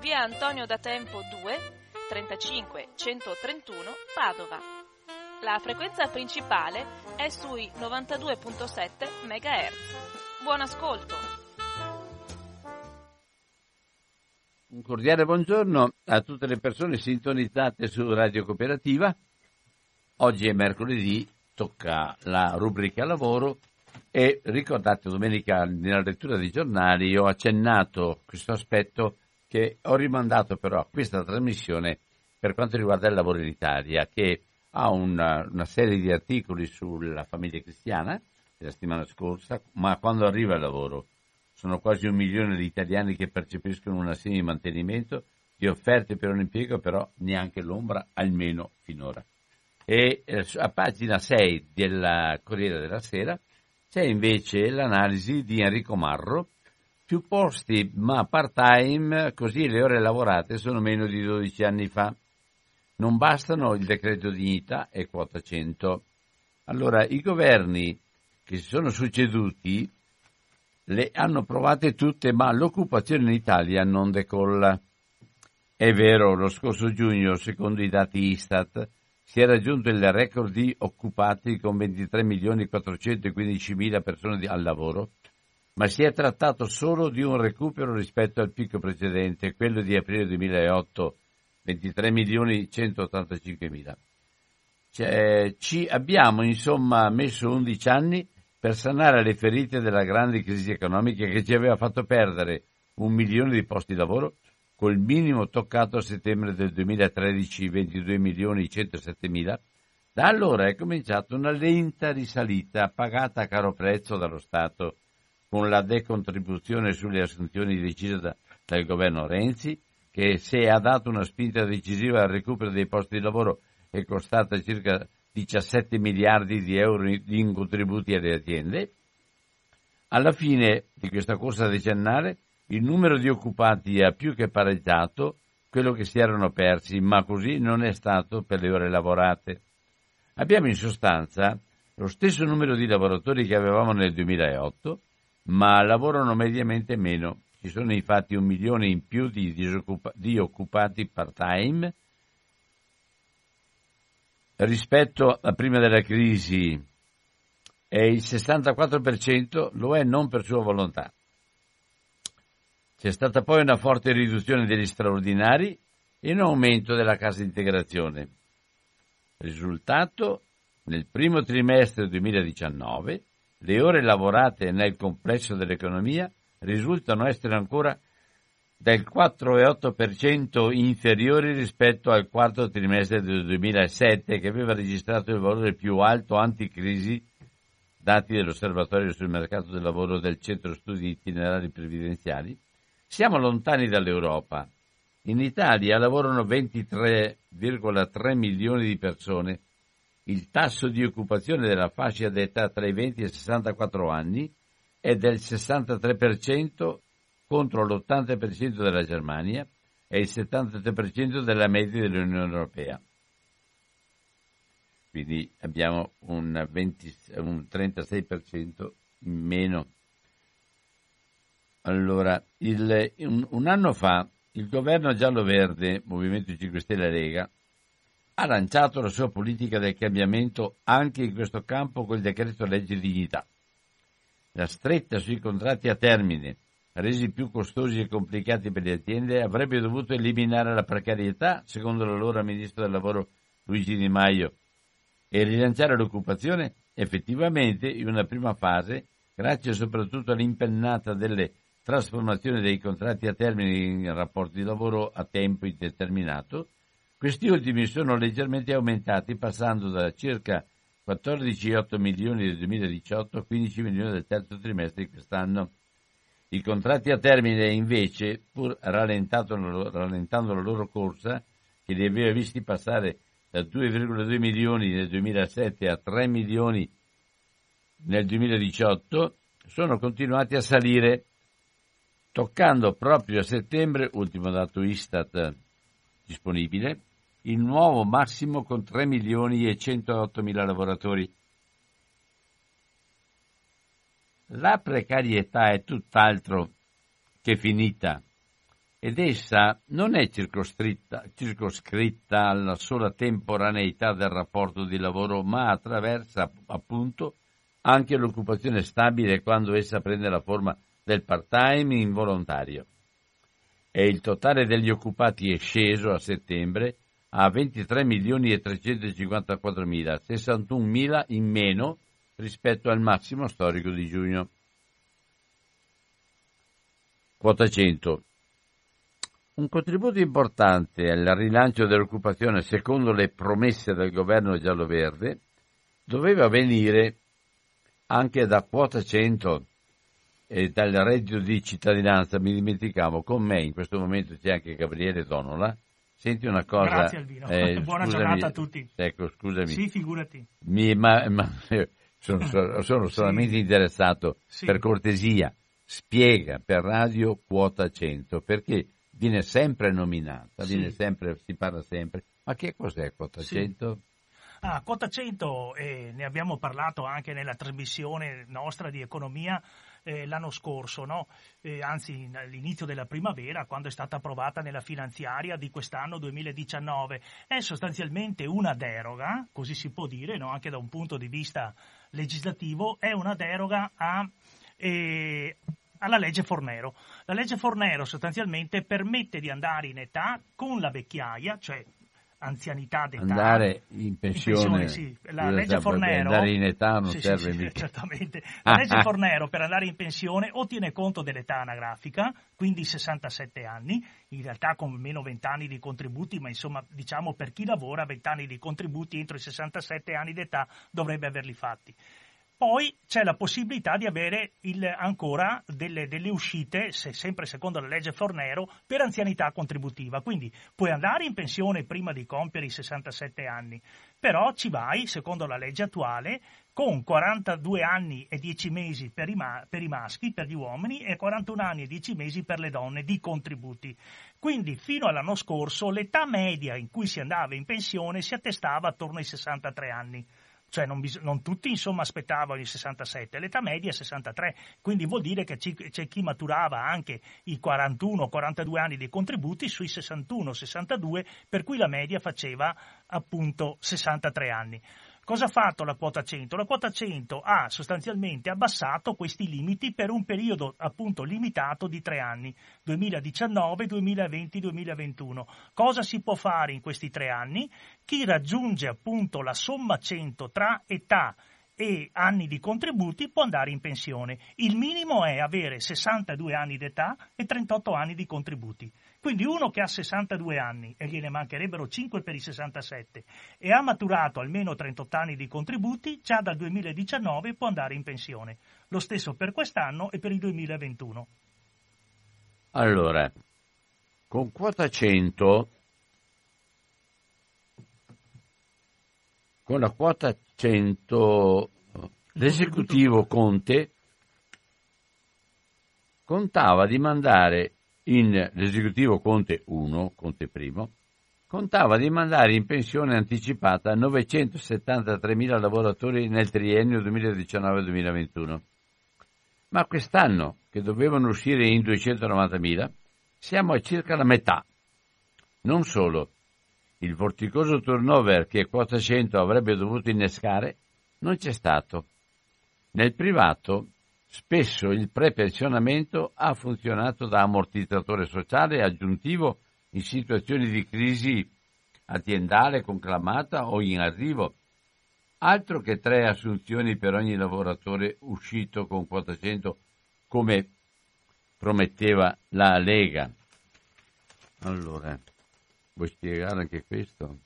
via Antonio da Tempo 2, 35 131 Padova. La frequenza principale è sui 92.7 MHz. Buon ascolto! Un cordiale buongiorno a tutte le persone sintonizzate su Radio Cooperativa. Oggi è mercoledì, tocca la rubrica lavoro e ricordate domenica nella lettura dei giornali ho accennato questo aspetto che ho rimandato però a questa trasmissione per quanto riguarda il lavoro in Italia, che ha una, una serie di articoli sulla famiglia cristiana della settimana scorsa, ma quando arriva il lavoro sono quasi un milione di italiani che percepiscono un assegno di mantenimento di offerte per un impiego, però neanche l'ombra, almeno finora. E eh, a pagina 6 della Corriere della Sera c'è invece l'analisi di Enrico Marro più posti ma part-time, così le ore lavorate sono meno di 12 anni fa. Non bastano il decreto dignità e quota 100. Allora, i governi che si sono succeduti le hanno provate tutte, ma l'occupazione in Italia non decolla. È vero, lo scorso giugno, secondo i dati Istat, si è raggiunto il record di occupati con 23 milioni 415 mila persone al lavoro, ma si è trattato solo di un recupero rispetto al picco precedente, quello di aprile 2008, 23 milioni 185 mila. Cioè, ci abbiamo insomma messo 11 anni per sanare le ferite della grande crisi economica che ci aveva fatto perdere un milione di posti di lavoro, col minimo toccato a settembre del 2013, 22 milioni 107 mila. Da allora è cominciata una lenta risalita pagata a caro prezzo dallo Stato con la decontribuzione sulle assunzioni decisa da, dal governo Renzi, che se ha dato una spinta decisiva al recupero dei posti di lavoro è costata circa 17 miliardi di euro in contributi alle aziende. Alla fine di questa corsa decennale il numero di occupati ha più che pareggiato quello che si erano persi, ma così non è stato per le ore lavorate. Abbiamo in sostanza lo stesso numero di lavoratori che avevamo nel 2008, ma lavorano mediamente meno. Ci sono infatti un milione in più di, disoccupa- di occupati part-time rispetto a prima della crisi e il 64% lo è non per sua volontà. C'è stata poi una forte riduzione degli straordinari e un aumento della cassa integrazione. Risultato, nel primo trimestre 2019 le ore lavorate nel complesso dell'economia risultano essere ancora del 4,8% inferiori rispetto al quarto trimestre del 2007 che aveva registrato il valore più alto anticrisi dati dell'osservatorio sul mercato del lavoro del Centro Studi Itinerari Previdenziali, siamo lontani dall'Europa. In Italia lavorano 23,3 milioni di persone il tasso di occupazione della fascia d'età tra i 20 e i 64 anni è del 63% contro l'80% della Germania e il 73% della media dell'Unione Europea. Quindi abbiamo un, 20, un 36% in meno. Allora, il, un, un anno fa il governo giallo-verde, Movimento 5 Stelle Lega, ha lanciato la sua politica del cambiamento anche in questo campo col decreto legge dignità. La stretta sui contratti a termine resi più costosi e complicati per le aziende, avrebbe dovuto eliminare la precarietà, secondo l'allora ministro del lavoro Luigi Di Maio, e rilanciare l'occupazione effettivamente in una prima fase, grazie soprattutto all'impennata delle trasformazioni dei contratti a termine in rapporti di lavoro a tempo indeterminato, questi ultimi sono leggermente aumentati passando da circa 14,8 milioni del 2018 a 15 milioni del terzo trimestre di quest'anno. I contratti a termine invece, pur rallentando la loro corsa, che li aveva visti passare da 2,2 milioni nel 2007 a 3 milioni nel 2018, sono continuati a salire, toccando proprio a settembre, ultimo dato Istat disponibile, il nuovo massimo con 3 milioni e 108 mila lavoratori. La precarietà è tutt'altro che finita ed essa non è circoscritta, alla sola temporaneità del rapporto di lavoro, ma attraversa appunto anche l'occupazione stabile quando essa prende la forma del part-time involontario. E il totale degli occupati è sceso a settembre a 23 milioni e 354 mila, 61 mila in meno rispetto al massimo storico di giugno. Quota 100. Un contributo importante al rilancio dell'occupazione secondo le promesse del governo giallo-verde doveva venire anche da quota 100 e dal reddito di cittadinanza. Mi dimenticavo, con me in questo momento c'è anche Gabriele Donola. Senti una cosa. Grazie Alvino. Eh, Buona scusami, giornata a tutti. Ecco, scusami. Sì, figurati. Mi, ma, ma, sono, sono solamente sì. interessato, sì. per cortesia, spiega per radio quota 100, perché viene sempre nominata, sì. viene sempre, si parla sempre. Ma che cos'è quota 100? Ah, quota 100, eh, ne abbiamo parlato anche nella trasmissione nostra di economia eh, l'anno scorso, no? eh, anzi all'inizio della primavera, quando è stata approvata nella finanziaria di quest'anno 2019. È sostanzialmente una deroga, così si può dire, no? anche da un punto di vista legislativo, è una deroga a eh, alla legge Fornero. La legge Fornero sostanzialmente permette di andare in età con la vecchiaia, cioè anzianità d'età. Andare in pensione, in pensione sì. La legge Fornero. Andare in età non sì, serve sì, mica. certamente. La legge Fornero per andare in pensione o tiene conto dell'età anagrafica, quindi 67 anni, in realtà con meno 20 anni di contributi, ma insomma diciamo per chi lavora 20 anni di contributi entro i 67 anni d'età dovrebbe averli fatti. Poi c'è la possibilità di avere il, ancora delle, delle, uscite, se, sempre secondo la legge Fornero, per anzianità contributiva. Quindi puoi andare in pensione prima di compiere i 67 anni, però ci vai, secondo la legge attuale, con 42 anni e 10 mesi per i, ma- per i maschi, per gli uomini, e 41 anni e 10 mesi per le donne di contributi. Quindi fino all'anno scorso l'età media in cui si andava in pensione si attestava attorno ai 63 anni cioè non, bis- non, tutti insomma aspettavano i 67, l'età media è 63, quindi vuol dire che c- c'è chi maturava anche i 41-42 anni di contributi sui 61-62, per cui la media faceva appunto 63 anni. Cosa ha fatto la quota 100? La quota 100 ha sostanzialmente abbassato questi limiti per un periodo appunto limitato di tre anni, 2019, 2020, 2021. Cosa si può fare in questi tre anni? Chi raggiunge appunto la somma 100 tra età e anni di contributi può andare in pensione. Il minimo è avere 62 anni d'età e 38 anni di contributi. Quindi uno che ha 62 anni e gliene mancherebbero 5 per i 67 e ha maturato almeno 38 anni di contributi, già dal 2019 può andare in pensione. Lo stesso per quest'anno e per il 2021. Allora, con quota 100, con la quota 100, l'esecutivo Conte contava di mandare in l'esecutivo Conte 1, Conte I, contava di mandare in pensione anticipata 973.000 lavoratori nel triennio 2019-2021. Ma quest'anno, che dovevano uscire in 290.000, siamo a circa la metà. Non solo, il vorticoso turnover che quota 100 avrebbe dovuto innescare non c'è stato. Nel privato Spesso il prepensionamento ha funzionato da ammortizzatore sociale aggiuntivo in situazioni di crisi aziendale conclamata o in arrivo. Altro che tre assunzioni per ogni lavoratore uscito con quota 100 come prometteva la Lega. Allora, vuoi spiegare anche questo?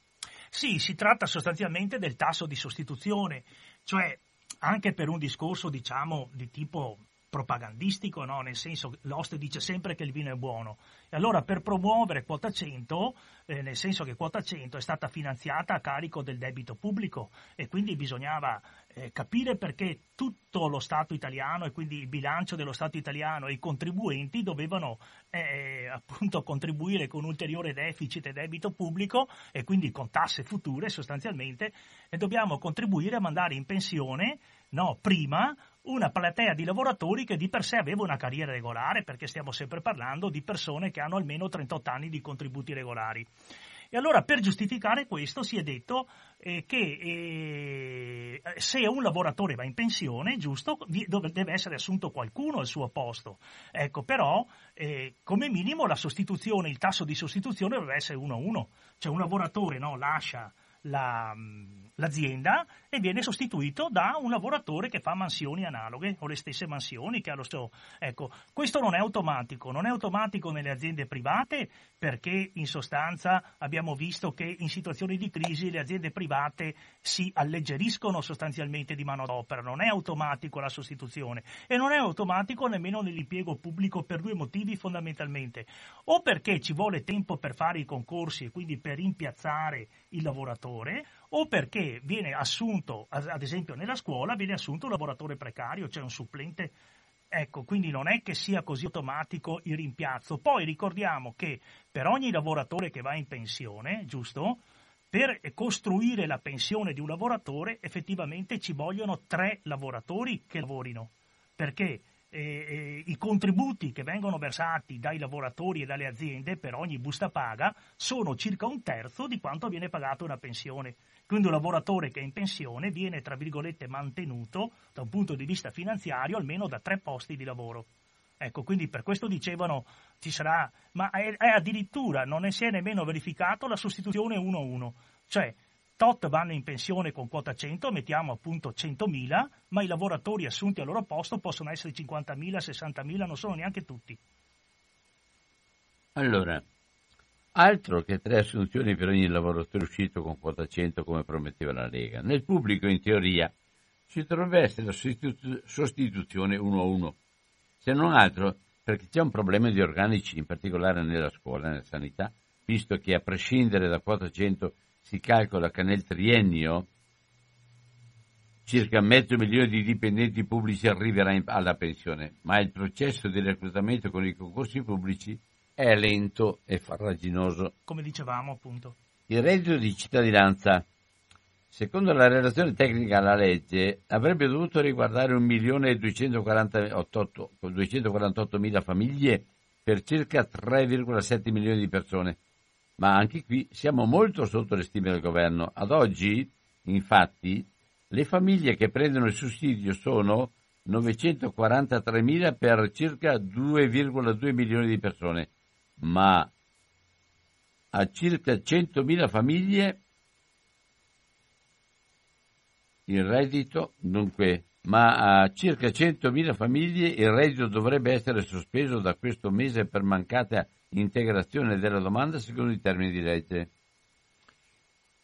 Sì, si tratta sostanzialmente del tasso di sostituzione, cioè anche per un discorso, diciamo, di tipo propagandistico, no? nel senso che l'oste dice sempre che il vino è buono. E allora per promuovere quota 100, eh, nel senso che quota 100 è stata finanziata a carico del debito pubblico e quindi bisognava eh, capire perché tutto lo Stato italiano e quindi il bilancio dello Stato italiano e i contribuenti dovevano eh, appunto contribuire con ulteriore deficit e debito pubblico e quindi con tasse future sostanzialmente e dobbiamo contribuire a mandare in pensione no, prima una platea di lavoratori che di per sé aveva una carriera regolare, perché stiamo sempre parlando di persone che hanno almeno 38 anni di contributi regolari. E allora per giustificare questo si è detto eh, che eh, se un lavoratore va in pensione, giusto, deve essere assunto qualcuno al suo posto. Ecco, però eh, come minimo la sostituzione, il tasso di sostituzione deve essere 1 a 1. Cioè un lavoratore no, lascia la, l'azienda e viene sostituito da un lavoratore che fa mansioni analoghe o le stesse mansioni che ha lo stesso. Ecco, questo non è automatico, non è automatico nelle aziende private perché in sostanza abbiamo visto che in situazioni di crisi le aziende private si alleggeriscono sostanzialmente di manodopera, non è automatico la sostituzione e non è automatico nemmeno nell'impiego pubblico per due motivi fondamentalmente, o perché ci vuole tempo per fare i concorsi e quindi per rimpiazzare il lavoratore, o perché viene assunto, ad esempio nella scuola, viene assunto un lavoratore precario, cioè un supplente. Ecco, quindi non è che sia così automatico il rimpiazzo. Poi ricordiamo che per ogni lavoratore che va in pensione, giusto? Per costruire la pensione di un lavoratore effettivamente ci vogliono tre lavoratori che lavorino, perché eh, i contributi che vengono versati dai lavoratori e dalle aziende per ogni busta paga sono circa un terzo di quanto viene pagato una pensione. Quindi un lavoratore che è in pensione viene, tra virgolette, mantenuto da un punto di vista finanziario almeno da tre posti di lavoro. Ecco, quindi per questo dicevano ci sarà, ma è, è addirittura non si è nemmeno verificato la sostituzione 1-1, cioè tot vanno in pensione con quota 100, mettiamo appunto 100.000, ma i lavoratori assunti al loro posto possono essere 50.000, 60.000, non sono neanche tutti. Allora, altro che tre assunzioni per ogni lavoratore uscito con quota 100 come prometteva la Lega. Nel pubblico, in teoria, ci dovrebbe essere la sostitu- sostituzione uno a uno, se non altro perché c'è un problema di organici, in particolare nella scuola nella sanità, visto che a prescindere da quota 100 si calcola che nel triennio circa mezzo milione di dipendenti pubblici arriverà in, alla pensione, ma il processo di reclutamento con i concorsi pubblici è lento e farraginoso. Come dicevamo appunto. Il reddito di cittadinanza, secondo la relazione tecnica alla legge, avrebbe dovuto riguardare 1.248.000 famiglie per circa 3,7 milioni di persone ma anche qui siamo molto sotto le stime del governo. Ad oggi, infatti, le famiglie che prendono il sussidio sono 943.000 per circa 2,2 milioni di persone, ma a circa 100.000 famiglie il reddito, dunque, ma a circa 100.000 famiglie il reddito dovrebbe essere sospeso da questo mese per mancata integrazione della domanda secondo i termini di legge.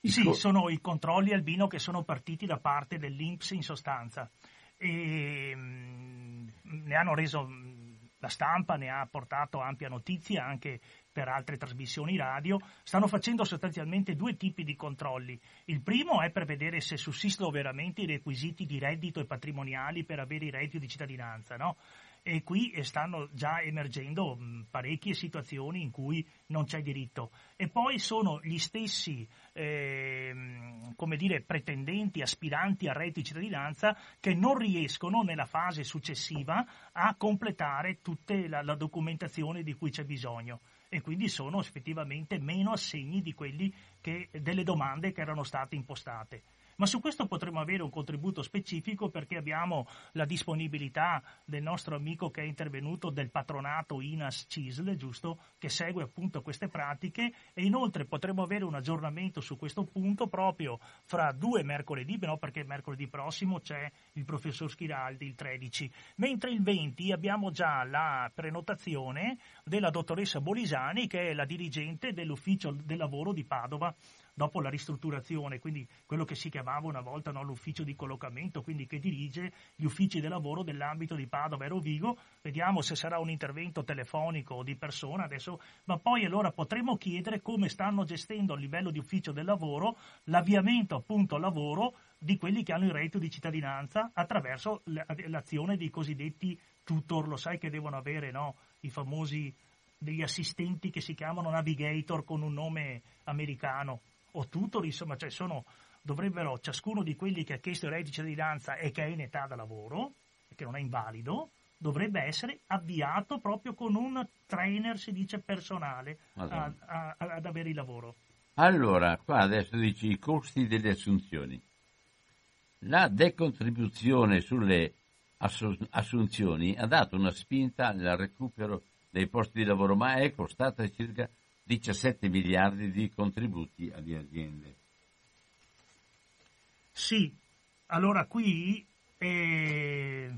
Sì, co- sono i controlli al vino che sono partiti da parte dell'Inps in sostanza. E, mh, mm, ne hanno reso mm, la stampa, ne ha portato ampia notizia anche per altre trasmissioni radio, stanno facendo sostanzialmente due tipi di controlli. Il primo è per vedere se sussistono veramente i requisiti di reddito e patrimoniali per avere i redditi di cittadinanza, no? E qui stanno già emergendo parecchie situazioni in cui non c'è diritto. E poi sono gli stessi eh, come dire, pretendenti, aspiranti a reddito di cittadinanza che non riescono nella fase successiva a completare tutta la, la documentazione di cui c'è bisogno e quindi sono effettivamente meno assegni di quelli che, delle domande che erano state impostate. Ma su questo potremmo avere un contributo specifico perché abbiamo la disponibilità del nostro amico che è intervenuto del patronato INAS CISL, giusto? Che segue appunto queste pratiche e inoltre potremmo avere un aggiornamento su questo punto proprio fra due mercoledì, no? perché mercoledì prossimo c'è il professor Schiraldi il 13, mentre il 20 abbiamo già la prenotazione della dottoressa Bolisani che è la dirigente dell'ufficio del lavoro di Padova dopo la ristrutturazione, quindi quello che si chiamava una volta no, l'ufficio di collocamento, quindi che dirige gli uffici di lavoro dell'ambito di Padova e Rovigo. Vediamo se sarà un intervento telefonico o di persona adesso, ma poi allora potremo chiedere come stanno gestendo a livello di ufficio del lavoro l'avviamento appunto al lavoro di quelli che hanno il reddito di cittadinanza attraverso l'azione dei cosiddetti tutor, lo sai che devono avere no? i famosi degli assistenti che si chiamano navigator con un nome americano o tutor, insomma, cioè sono, dovrebbero ciascuno di quelli che ha chiesto il reddito di cittadinanza e che è in età da lavoro, che non è invalido, dovrebbe essere avviato proprio con un trainer, si dice, personale a, a, ad avere il lavoro. Allora, qua adesso dici i costi delle assunzioni. La decontribuzione sulle assunzioni ha dato una spinta al recupero dei posti di lavoro, ma è costata circa 17 miliardi di contributi alle aziende. Sì, allora qui eh,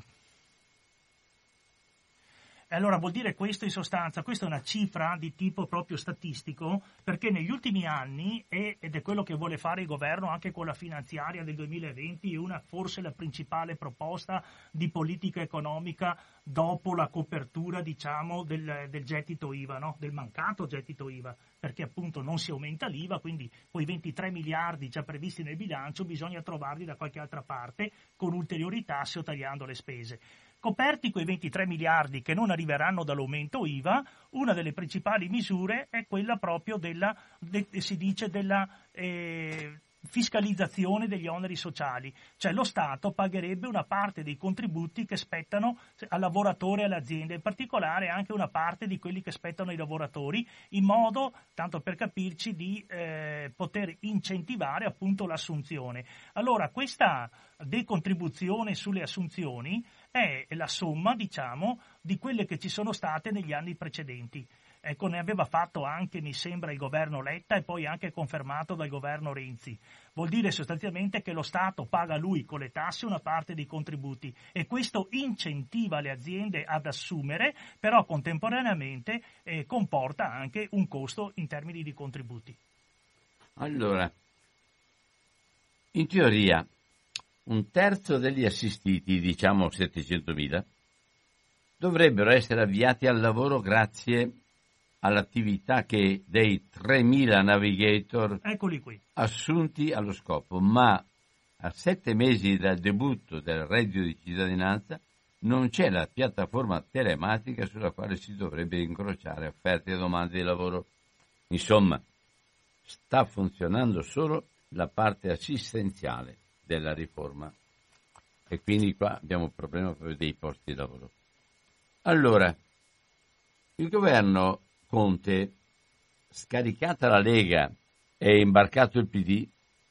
allora vuol dire questo in sostanza, questa è una cifra di tipo proprio statistico, perché negli ultimi anni, ed è quello che vuole fare il governo anche con la finanziaria del 2020, è una forse la principale proposta di politica economica dopo la copertura diciamo, del, del, gettito IVA, no? del mancato gettito IVA, perché appunto non si aumenta l'IVA, quindi quei 23 miliardi già previsti nel bilancio bisogna trovarli da qualche altra parte con ulteriori tasse o tagliando le spese. Coperti quei 23 miliardi che non arriveranno dall'aumento IVA, una delle principali misure è quella proprio della, de, si dice, della eh, fiscalizzazione degli oneri sociali, cioè lo Stato pagherebbe una parte dei contributi che spettano al lavoratore e alle aziende, in particolare anche una parte di quelli che spettano ai lavoratori, in modo, tanto per capirci, di eh, poter incentivare appunto l'assunzione. Allora questa decontribuzione sulle assunzioni è la somma, diciamo, di quelle che ci sono state negli anni precedenti. Ecco, ne aveva fatto anche, mi sembra, il governo Letta e poi anche confermato dal governo Renzi. Vuol dire sostanzialmente che lo Stato paga lui con le tasse una parte dei contributi e questo incentiva le aziende ad assumere, però contemporaneamente eh, comporta anche un costo in termini di contributi. Allora, in teoria un terzo degli assistiti, diciamo 700.000, dovrebbero essere avviati al lavoro grazie all'attività che dei 3.000 navigator assunti allo scopo, ma a sette mesi dal debutto del reddito di cittadinanza non c'è la piattaforma telematica sulla quale si dovrebbe incrociare offerte e domande di lavoro. Insomma, sta funzionando solo la parte assistenziale della riforma. E quindi qua abbiamo un problema proprio dei posti di lavoro. Allora, il governo Conte, scaricata la Lega e imbarcato il PD,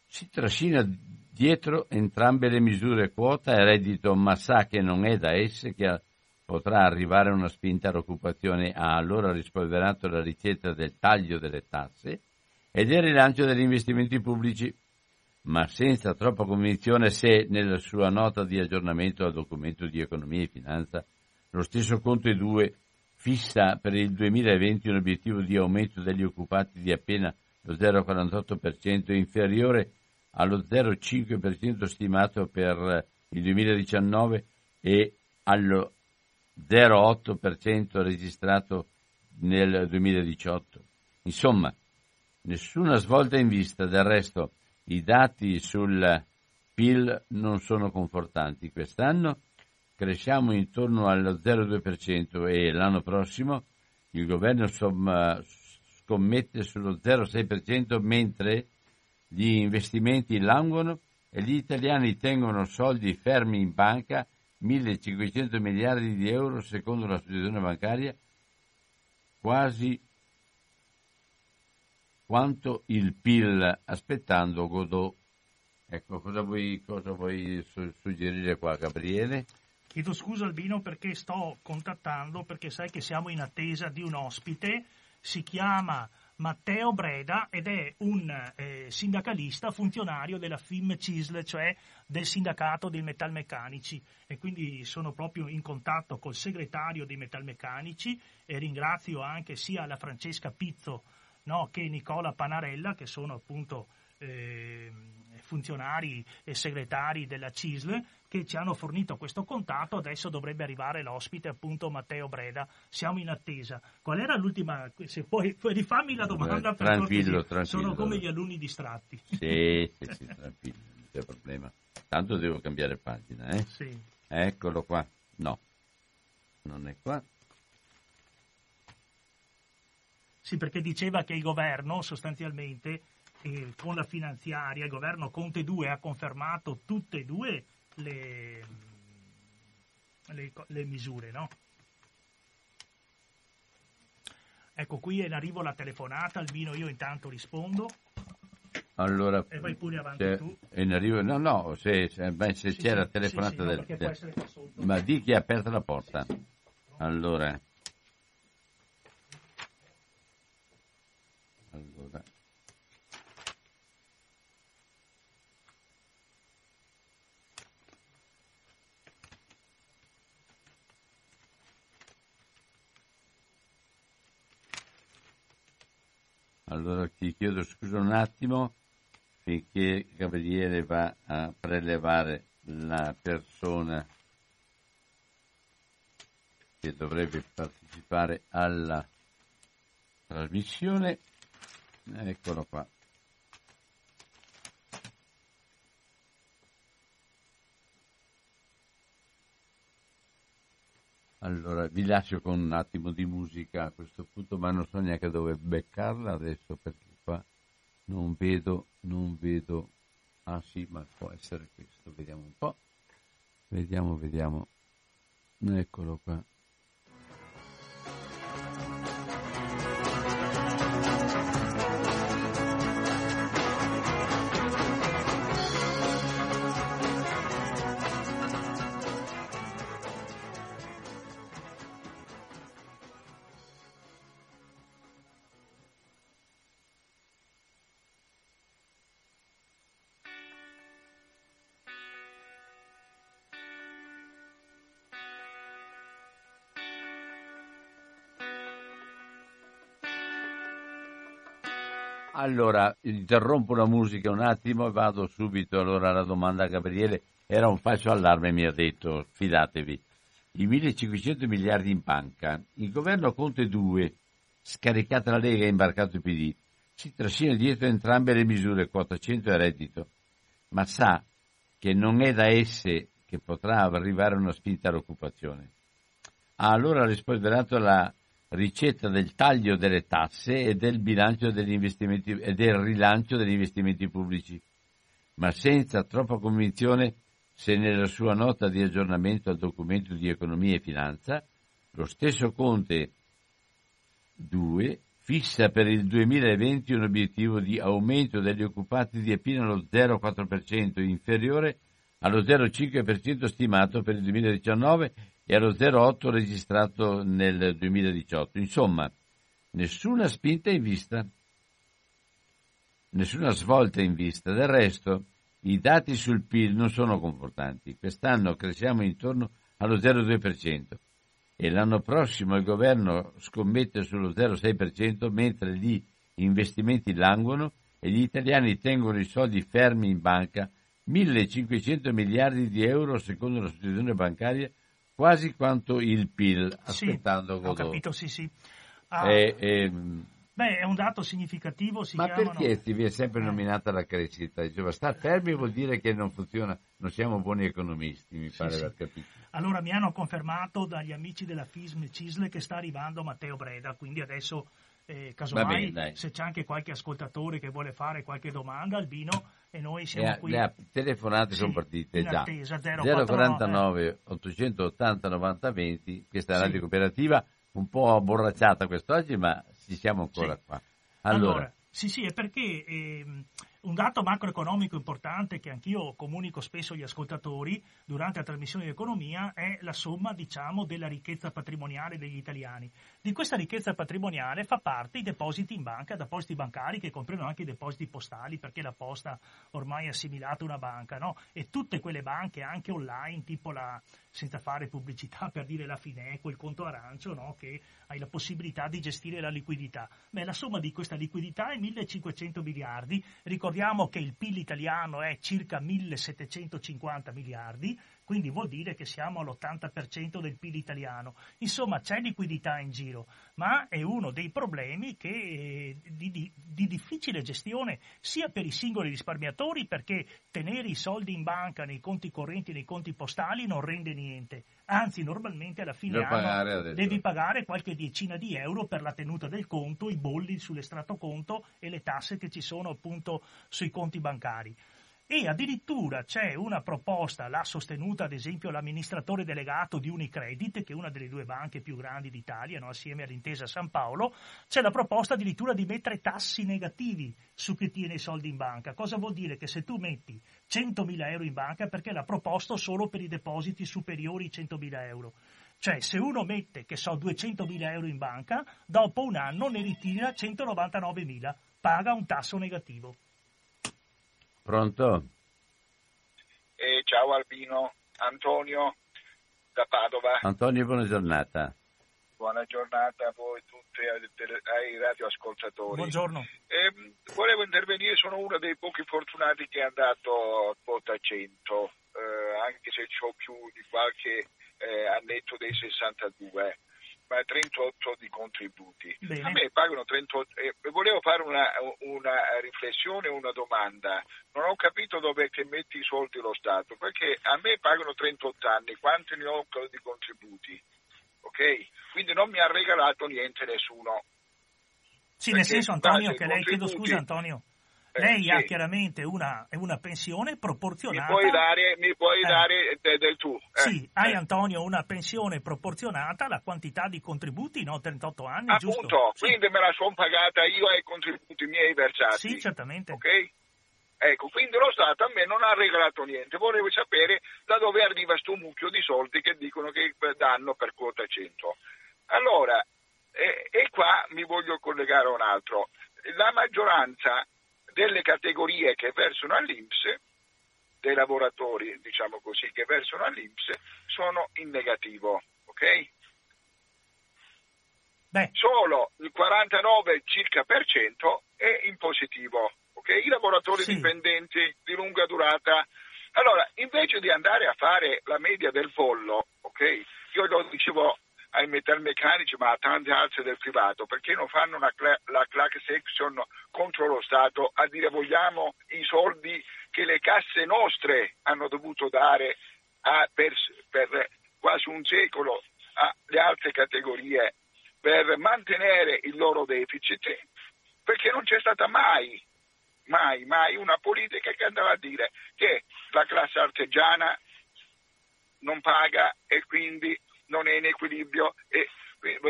si trascina dietro entrambe le misure quota e reddito, ma sa che non è da esse che potrà arrivare una spinta all'occupazione. Ha allora rispolverato la ricetta del taglio delle tasse e del rilancio degli investimenti pubblici ma senza troppa convinzione se nella sua nota di aggiornamento al documento di economia e finanza lo stesso Conte 2 fissa per il 2020 un obiettivo di aumento degli occupati di appena lo 0,48% inferiore allo 0,5% stimato per il 2019 e allo 0,8% registrato nel 2018. Insomma, nessuna svolta in vista, del resto i dati sul PIL non sono confortanti. Quest'anno cresciamo intorno allo 0,2% e l'anno prossimo il governo scommette sullo 0,6% mentre gli investimenti languono e gli italiani tengono soldi fermi in banca 1500 miliardi di euro secondo l'associazione bancaria, quasi quanto il PIL aspettando Godot. Ecco, cosa vuoi, cosa vuoi su- suggerire qua, Gabriele? Chiedo scusa Albino perché sto contattando, perché sai che siamo in attesa di un ospite, si chiama Matteo Breda ed è un eh, sindacalista funzionario della FIM CISL, cioè del sindacato dei metalmeccanici e quindi sono proprio in contatto col segretario dei metalmeccanici e ringrazio anche sia la Francesca Pizzo no, che Nicola Panarella che sono appunto eh, funzionari e segretari della CISL che ci hanno fornito questo contatto, adesso dovrebbe arrivare l'ospite appunto Matteo Breda, siamo in attesa. Qual era l'ultima? Se puoi, puoi rifammi la domanda Eh, tranquillo, tranquillo. Sono come gli alunni distratti. Sì, sì, sì, tranquillo, non c'è problema. Tanto devo cambiare pagina, eh? Sì. Eccolo qua. No, non è qua. Sì, perché diceva che il governo sostanzialmente eh, con la finanziaria, il governo Conte 2 ha confermato tutte e due le, le, le misure, no? Ecco, qui è in arrivo la telefonata, Albino, io intanto rispondo. Allora, E vai pure avanti tu. in arrivo, no, no, se, se- beh, se Sì, c'è sì, la telefonata sì, no, del, sotto. Ma di chi ha aperto la porta? Allora. Allora ti chiedo scusa un attimo finché Gabriele va a prelevare la persona che dovrebbe partecipare alla trasmissione. Eccolo qua. Allora, vi lascio con un attimo di musica a questo punto, ma non so neanche dove beccarla adesso perché qua non vedo, non vedo. Ah sì, ma può essere questo, vediamo un po'. Vediamo, vediamo. Eccolo qua. Allora, interrompo la musica un attimo e vado subito allora alla domanda a Gabriele. Era un falso allarme, mi ha detto, fidatevi. I 1500 miliardi in banca, il governo Conte 2, scaricata la Lega e imbarcato il PD, si trascina dietro entrambe le misure, quota 100 e reddito, ma sa che non è da esse che potrà arrivare una spinta all'occupazione. Ha allora rispolverato la ricetta del taglio delle tasse e del e del rilancio degli investimenti pubblici, ma senza troppa convinzione se nella sua nota di aggiornamento al documento di economia e finanza lo stesso Conte 2 fissa per il 2020 un obiettivo di aumento degli occupati di appena lo 0,4%, inferiore allo 0,5% stimato per il 2019 e allo 0,8% registrato nel 2018. Insomma, nessuna spinta in vista, nessuna svolta in vista. Del resto, i dati sul PIL non sono confortanti. Quest'anno cresciamo intorno allo 0,2% e l'anno prossimo il governo scommette sullo 0,6% mentre gli investimenti languono e gli italiani tengono i soldi fermi in banca 1500 miliardi di euro secondo l'associazione bancaria, quasi quanto il PIL, aspettando sì, Ho Godot. capito, sì, sì. Ah, E, ehm, Beh, è un dato significativo, si ma chiamano... perché ti viene sempre Eh. nominata la crescita? Diceva, star fermi vuol dire che non funziona, non siamo buoni economisti, mi Sì, pare sì. aver capito. Allora mi hanno confermato dagli amici della FISM e CISL che sta arrivando Matteo Breda, quindi adesso eh, casomai bene, se c'è anche qualche ascoltatore che vuole fare qualche domanda, Albino, e noi siamo Le, qui le telefonate Sì, sono partite già. attesa, 049, 049 880 90 20, questa è la Sì. radio cooperativa, un po' abborracciata quest'oggi, ma ci siamo ancora Sì. qua. Allora, Allora, sì, sì, è perché ehm, un dato macroeconomico importante che anch'io comunico spesso agli ascoltatori durante la trasmissione di economia è la somma, diciamo, della ricchezza patrimoniale degli italiani. Di questa ricchezza patrimoniale fa parte i depositi in banca, depositi bancari che comprendono anche i depositi postali, perché la posta ormai è assimilata a una banca, no? E tutte quelle banche anche online, tipo la, senza fare pubblicità per dire la Fineco, il conto arancio, no? che hai la possibilità di gestire la liquidità. Beh, la somma di questa liquidità è 1500 miliardi, ricordiamo che il PIL italiano è circa 1750 miliardi, quindi vuol dire che siamo all'80% del PIL italiano. Insomma, c'è liquidità in giro, ma è uno dei problemi che, eh, di, di, di, difficile gestione sia per i singoli risparmiatori perché tenere i soldi in banca nei conti correnti nei conti postali non rende niente. Anzi, normalmente alla fine anno pagare, devi pagare qualche decina di euro per la tenuta del conto, i bolli sull'estratto conto e le tasse che ci sono appunto sui conti bancari e addirittura c'è una proposta, l'ha sostenuta ad esempio l'amministratore delegato di Unicredit, che è una delle due banche più grandi d'Italia, no? assieme all'intesa San Paolo, c'è la proposta addirittura di mettere tassi negativi su chi tiene i soldi in banca. Cosa vuol dire? Che se tu metti 100.000 euro in banca, perché l'ha proposto solo per i depositi superiori ai 100.000 euro. Cioè, se uno mette, che so, 200.000 euro in banca, dopo un anno ne ritira 199.000, paga un tasso negativo. Pronto? Eh, ciao Albino, Antonio da Padova. Antonio, buona giornata. Buona giornata a voi tutti, ai radioascoltatori. Buongiorno. Eh, volevo intervenire, sono uno dei pochi fortunati che è andato a quota 100, eh, anche se ho più di qualche eh, annetto dei 62 ma 38 di contributi. Bene. A me pagano 38. Eh, volevo fare una, una, riflessione, una domanda. Non ho capito dove che metti i soldi lo Stato, perché a me pagano 38 anni, quanti ne ho di contributi? Ok? Quindi non mi ha regalato niente nessuno. Sì, perché nel senso Antonio, che lei, chiedo scusa Antonio, Lei sì. ha chiaramente una, una, pensione proporzionata. Mi puoi dare, mi puoi eh. dare de, del tu. Eh. Sì, hai eh. Antonio una pensione proporzionata alla quantità di contributi, no? 38 anni, Appunto, giusto? quindi sì. me la sono pagata io ai contributi miei versati. Sì, certamente. Ok? Ecco, quindi lo Stato a me non ha regalato niente. Volevo sapere da dove arriva questo mucchio di soldi che dicono che danno per quota 100. Allora, e, e qua mi voglio collegare a un altro. La maggioranza delle categorie che versano all'Inps, dei lavoratori, diciamo così, che versano all'Inps, sono in negativo, ok? Beh. Solo il 49 circa per cento è in positivo, ok? I lavoratori sì. dipendenti di lunga durata. Allora, invece di andare a fare la media del pollo, ok? Io lo dicevo ai metalmeccanici ma a tante altre del privato, perché non fanno una, la class section contro lo Stato a dire vogliamo i soldi che le casse nostre hanno dovuto dare a, per, per quasi un secolo alle altre categorie per mantenere il loro deficit, perché non c'è stata mai, mai, mai una politica che andava a dire che la classe artigiana non paga e quindi non è in equilibrio e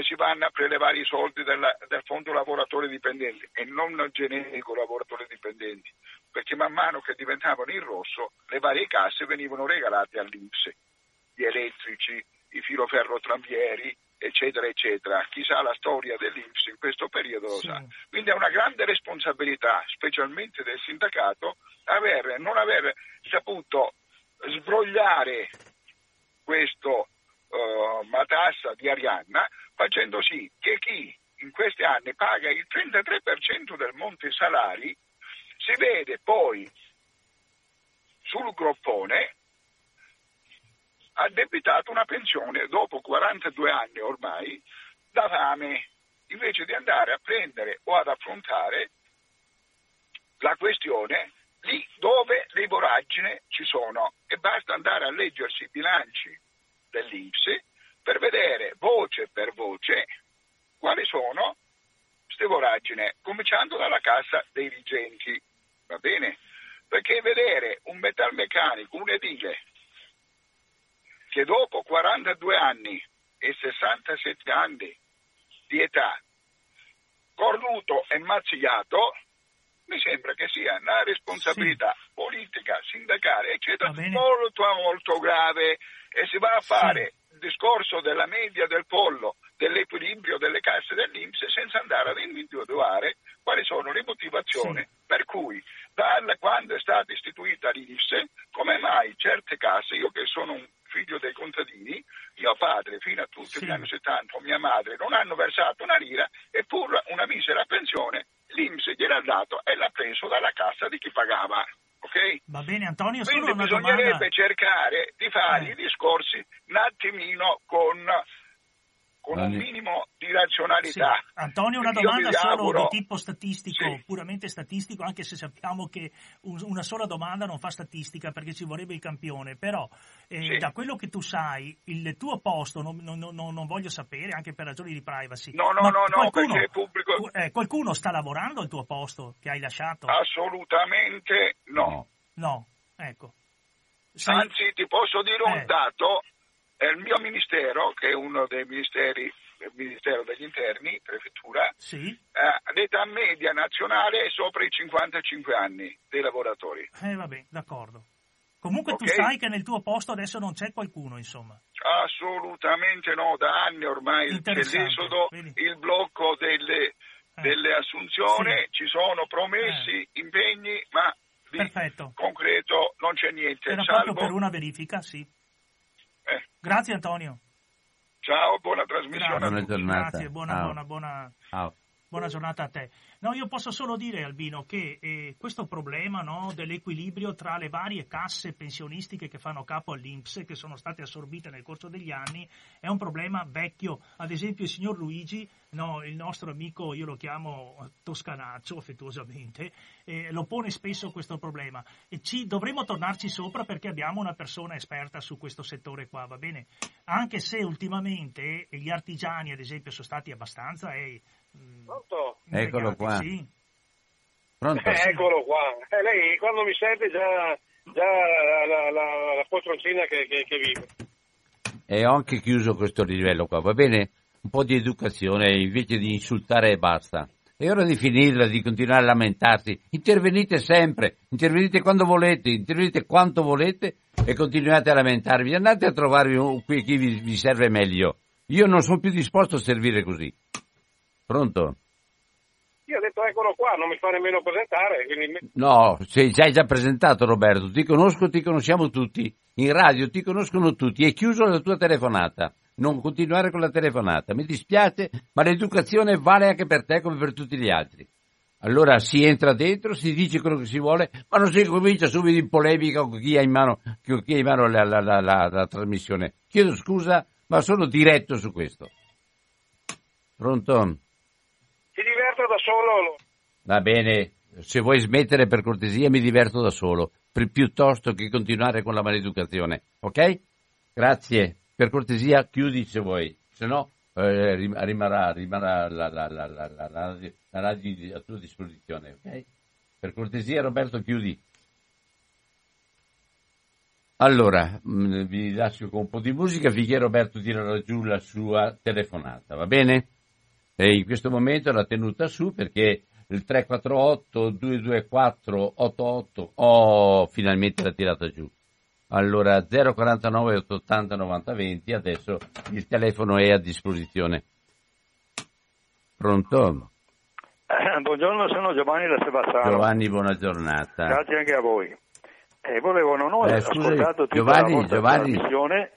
si vanno a prelevare i soldi della, del fondo lavoratori dipendenti e non generico lavoratori dipendenti, perché man mano che diventavano in rosso le varie casse venivano regalate all'Inps, gli elettrici, i filoferro tramvieri, eccetera, eccetera. Chi sa la storia dell'Inps in questo periodo lo sì. sa. Quindi è una grande responsabilità, specialmente del sindacato, aver, non aver saputo sbrogliare questo uh, matassa di Arianna, facendo sì che chi in questi anni paga il 33% del monte salari si vede poi sul groppone addebitato una pensione dopo 42 anni ormai da fame, invece di andare a prendere o ad affrontare la questione lì dove le voragine ci sono e basta andare a leggersi i bilanci dell'Inps per vedere voce per voce quali sono queste voragine, cominciando dalla cassa dei vigenti, va bene? Perché vedere un metalmeccanico, un edile, che dopo 42 anni e 67 anni di età, cornuto e mazziato, mi sembra che sia una responsabilità sì. politica, sindacale, eccetera, molto molto grave e si va a fare il discorso della media del pollo, dell'equilibrio delle casse dell'Inps senza andare ad individuare quali sono le motivazioni sì. per cui da quando è stata istituita l'Inps, come mai certe casse, io che sono un figlio dei contadini, mio padre fino a tutti sì. gli anni 70 mia madre non hanno versato una lira eppure una misera pensione l'Inps gliel'ha dato e l'ha preso dalla cassa di chi pagava. Okay? Va bene Antonio, solo Quindi una bisognerebbe domanda... cercare di fare eh. i discorsi un attimino con con un minimo di razionalità. Sì. Antonio, una domanda solo di tipo statistico, sì. puramente statistico, anche se sappiamo che una sola domanda non fa statistica perché ci vorrebbe il campione, però eh, sì. da quello che tu sai, il tuo posto, non, non, non, non, voglio sapere, anche per ragioni di privacy. No, no, no, qualcuno, no, perché è pubblico. Eh, qualcuno sta lavorando al tuo posto che hai lasciato? Assolutamente no. No, ecco. Sei... Anzi, ti posso dire un eh. dato il mio ministero, che è uno dei ministeri, il Ministero degli Interni, prefettura, sì. eh, l'età media nazionale è sopra i 55 anni dei lavoratori. Eh vabbè, d'accordo. Comunque okay. tu sai che nel tuo posto adesso non c'è qualcuno, insomma. Assolutamente no, da anni ormai c'è l'esodo, Vedi. il blocco delle, eh. delle assunzioni, sì. ci sono promessi, eh. impegni, ma di Perfetto. concreto non c'è niente. Era salvo... proprio per una verifica, sì. Eh. Grazie Antonio. Ciao, buona trasmissione. Buona giornata. Grazie, buona, buona, buona, buona giornata a te. No, io posso solo dire, Albino, che eh, questo problema no, dell'equilibrio tra le varie casse pensionistiche che fanno capo all'Inps, che sono state assorbite nel corso degli anni, è un problema vecchio. Ad esempio il signor Luigi, no, il nostro amico, io lo chiamo Toscanaccio affettuosamente, eh, lo pone spesso questo problema. E ci, dovremo tornarci sopra perché abbiamo una persona esperta su questo settore qua, va bene? Anche se ultimamente gli artigiani, ad esempio, sono stati abbastanza... Eh, Pronto? Eccolo qua. Pronto? Eh, eccolo qua. Eh, lei quando mi sente già, già la, la, la, la poltroncina che, che, che vive. E ho anche chiuso questo livello qua, va bene? Un po' di educazione invece di insultare e basta. È ora di finirla, di continuare a lamentarsi. Intervenite sempre, intervenite quando volete, intervenite quanto volete e continuate a lamentarvi. Andate a trovarvi qui chi vi, vi serve meglio. Io non sono più disposto a servire così. Pronto? Io ho detto eccolo qua, non mi fa nemmeno presentare. Quindi... No, sei già, già presentato Roberto, ti conosco, ti conosciamo tutti. In radio ti conoscono tutti, è chiuso la tua telefonata. Non continuare con la telefonata. Mi dispiace, ma l'educazione vale anche per te come per tutti gli altri. Allora si entra dentro, si dice quello che si vuole, ma non si comincia subito in polemica con chi ha in mano, chi ha in mano la, la, la, la trasmissione. Chiedo scusa, ma sono diretto su questo. Pronto? Da solo. Va bene, se vuoi smettere per cortesia mi diverto da solo, pi- piuttosto che continuare con la maleducazione, ok? Grazie, per cortesia chiudi se vuoi, se no eh, rimarrà, rimarrà la, la, la, la, radio a tua disposizione, ok? Per cortesia Roberto chiudi. Allora, mm, vi lascio con un po' di musica finché Roberto tirerà giù la sua telefonata, va bene? E in questo momento l'ha tenuta su perché il 348 224 88 oh finalmente l'ha tirata giù. Allora 049 880 90 20 adesso il telefono è a disposizione. Pronto? Eh, buongiorno sono Giovanni da Sebastiano. Giovanni buona giornata. Grazie anche a voi. Eh, volevo, non ho eh, scusami, Giovanni, Giovanni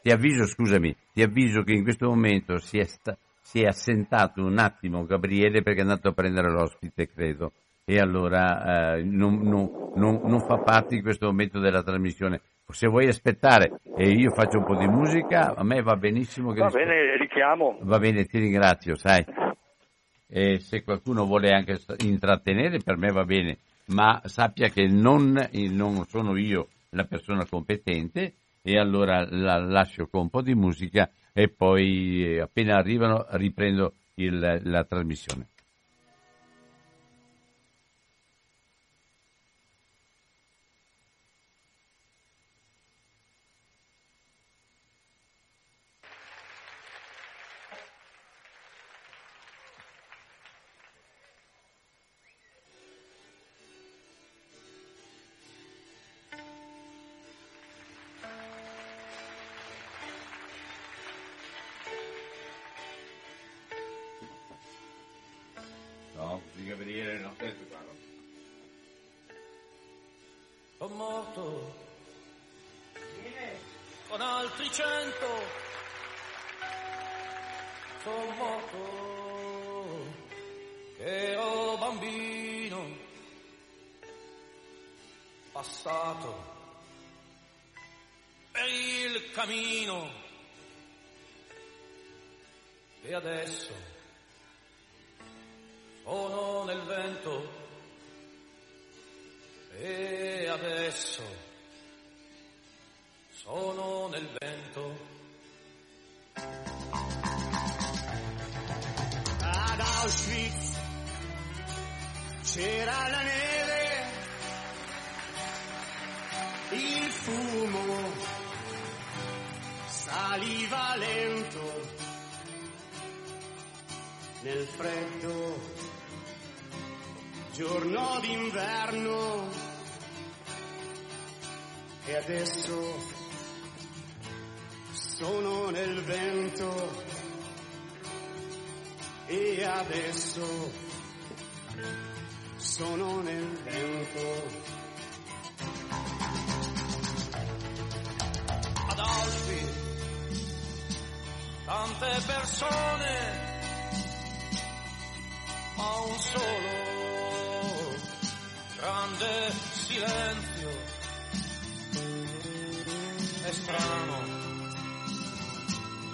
ti avviso, scusami, ti avviso che in questo momento si è, sta- si è assentato un attimo Gabriele perché è andato a prendere l'ospite, credo, e allora eh, non, non, non, non, fa parte in questo momento della trasmissione. Se vuoi aspettare e io faccio un po' di musica, a me va benissimo. Che va rispe- bene, richiamo. Va bene, ti ringrazio, sai. E se qualcuno vuole anche intrattenere, per me va bene, ma sappia che non, non sono io la persona competente e allora la lascio con un po' di musica e poi eh, appena arrivano riprendo il, la trasmissione.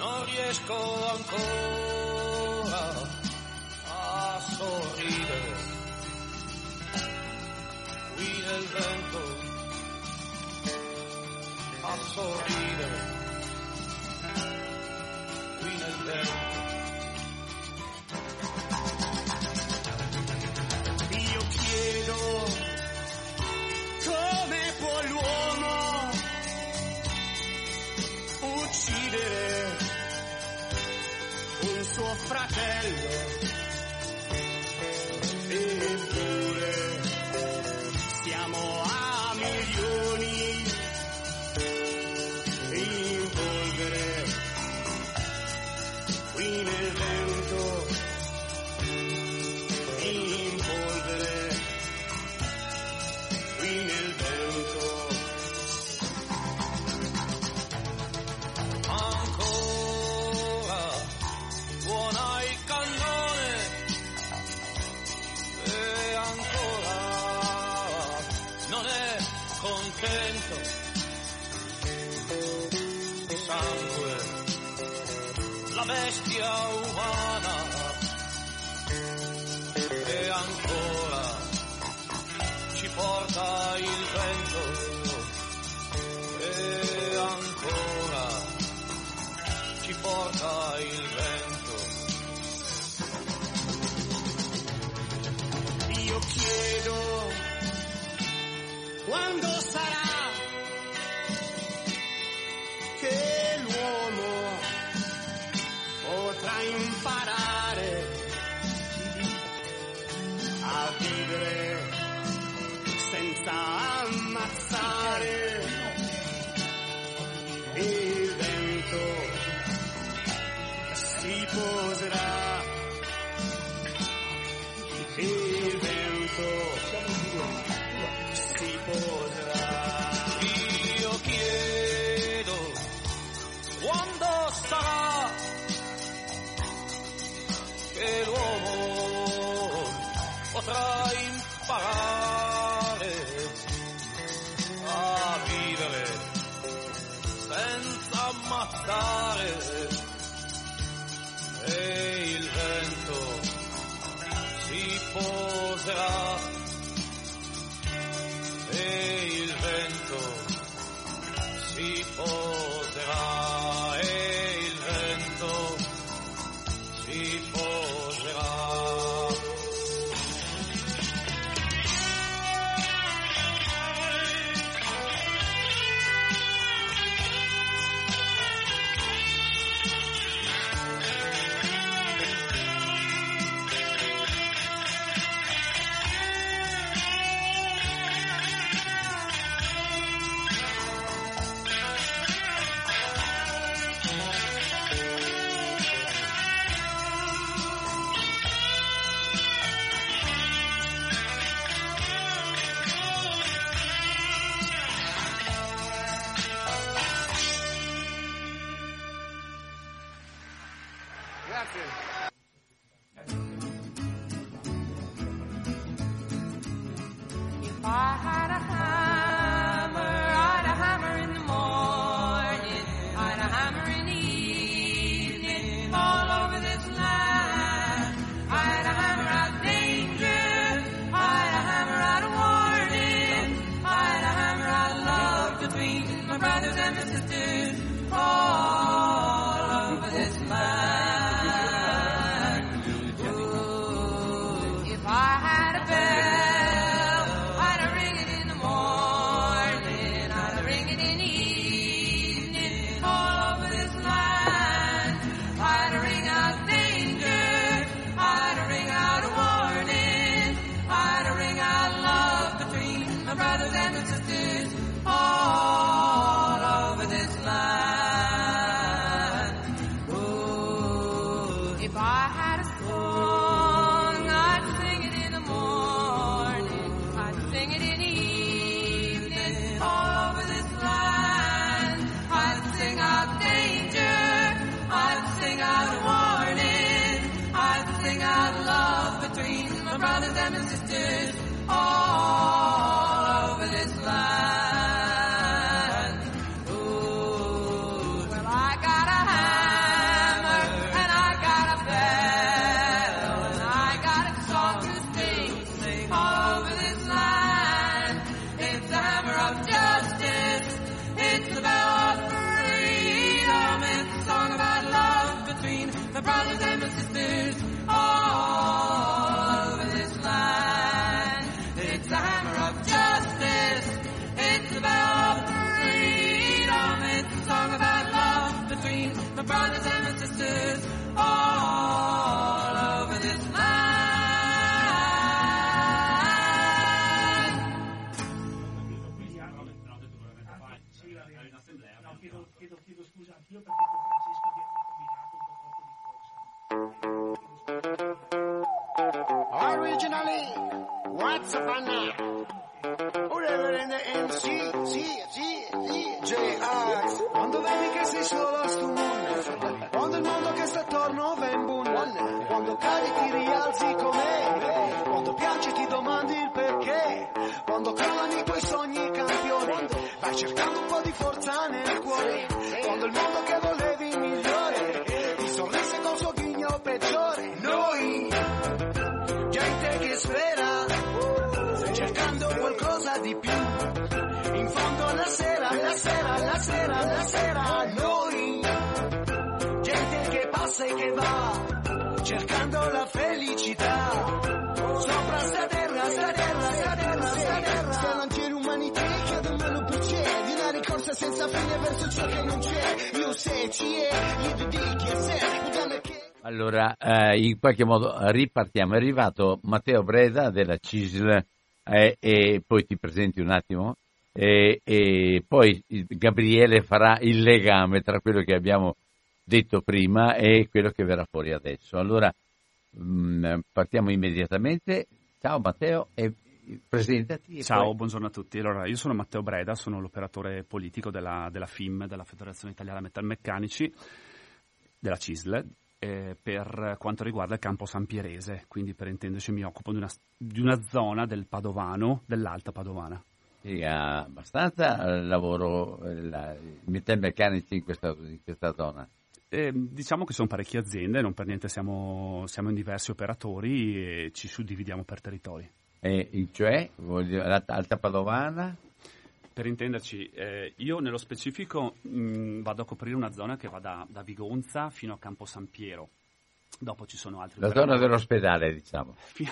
non riesco ancora a sorridere. Qui nel vento a sorridere. Qui nel vento. Fratelli miseria e ancora ci porta il vento e ancora ci porta il vento. Io chiedo quando sarà imparare a vivere senza ammazzare il vento. Si poserà Allora, eh, in qualche modo ripartiamo. È arrivato Matteo Breda della CISL eh, e poi ti presenti un attimo e, e poi Gabriele farà il legame tra quello che abbiamo detto prima e quello che verrà fuori adesso. Allora, mh, partiamo immediatamente. Ciao Matteo e presentati. Ciao, poi- buongiorno a tutti. Allora, io sono Matteo Breda, sono l'operatore politico della, della FIM, della Federazione Italiana Metalmeccanici, della CISL, eh, per quanto riguarda il campo Sampierese, quindi per intenderci mi occupo di una, di una zona del Padovano, dell'Alta Padovana. Sì, abbastanza eh, lavoro eh, la- i metalmeccanici in questa, in questa zona. Eh, diciamo che sono parecchie aziende, non per niente siamo, siamo in diversi operatori e ci suddividiamo per territori. E, in- cioè, l'Alta Alta Padovana, Per intenderci, eh, io nello specifico mh, vado a coprire una zona che va da, da Vigonza fino a Campo San Piero. Dopo ci sono altri la operatori- zona dell'ospedale, diciamo. fi-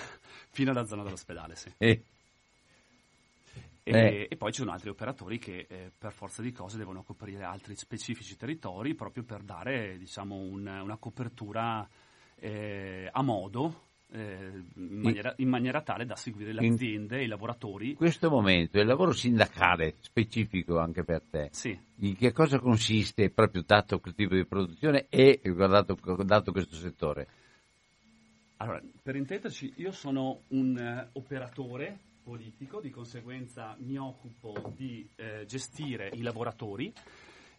fino alla zona dell'ospedale, sì. E, E, Eh. e poi ci sono altri operatori che eh, per forza di cose devono coprire altri specifici territori proprio per dare diciamo, un- una copertura eh, a modo. Eh, in, maniera, in maniera tale da seguire le aziende e i lavoratori. in questo momento il lavoro sindacale specifico anche per te, Sì, in che cosa consiste proprio dato quel tipo di produzione e dato, dato questo settore? Allora, per intenderci, io sono un eh, operatore politico, di conseguenza mi occupo di eh, gestire i lavoratori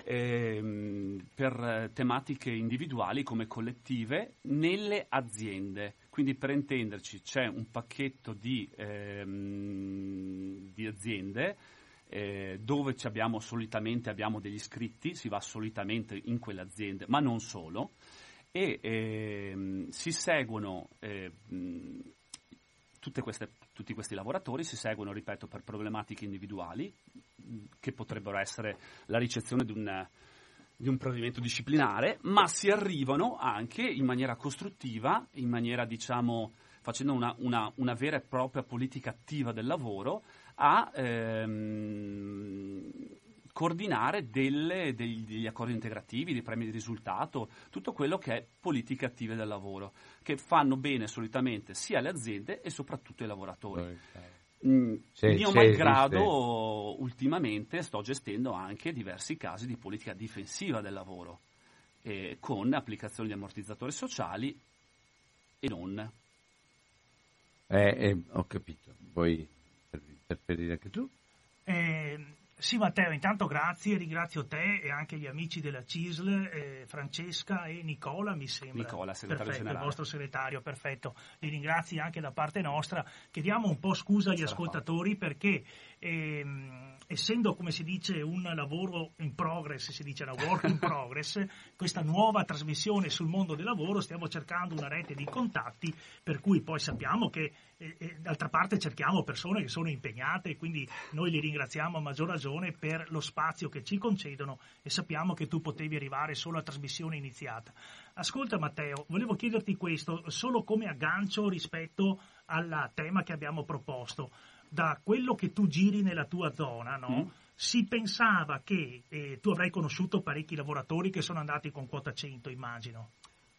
ehm, per eh, tematiche individuali come collettive nelle aziende. Quindi per intenderci c'è un pacchetto di, ehm, di aziende eh, dove abbiamo solitamente abbiamo degli iscritti, si va solitamente in quelle aziende, ma non solo, e ehm, si seguono eh, queste- tutti questi lavoratori, si seguono, ripeto, per problematiche individuali, che potrebbero essere la ricezione di un, di un provvedimento disciplinare, ma si arrivano anche in maniera costruttiva, in maniera, diciamo, facendo una, una- una vera e propria politica attiva del lavoro, a ehm, coordinare delle- degli, degli accordi integrativi, dei premi di risultato, tutto quello che è politiche attive del lavoro, che fanno bene solitamente sia le aziende e soprattutto i lavoratori. Sì, Mio sì, malgrado, ultimamente sto gestendo anche diversi casi di politica difensiva del lavoro, eh, con applicazione di ammortizzatori sociali e non. Eh, eh, ho capito. Vuoi interferire anche tu? Sì Matteo, intanto grazie, ringrazio te e anche gli amici della CISL, eh, Francesca e Nicola mi sembra. Nicola, segretario perfetto, generale. il vostro segretario, perfetto. Li ringrazi anche da parte nostra. Chiediamo un po' scusa agli ascoltatori perché ehm, essendo come si dice un lavoro in progress, si dice una work in progress, questa nuova trasmissione sul mondo del lavoro stiamo cercando una rete di contatti per cui poi sappiamo che eh, eh, d'altra parte cerchiamo persone che sono impegnate e quindi noi li ringraziamo a maggior ragione per lo spazio che ci concedono e sappiamo che tu potevi arrivare solo a trasmissione iniziata. Ascolta Matteo, volevo chiederti questo solo come aggancio rispetto al tema che abbiamo proposto. Da quello che tu giri nella tua zona, no? Mm. Si pensava che eh, tu avrai conosciuto parecchi lavoratori che sono andati con quota 100, immagino.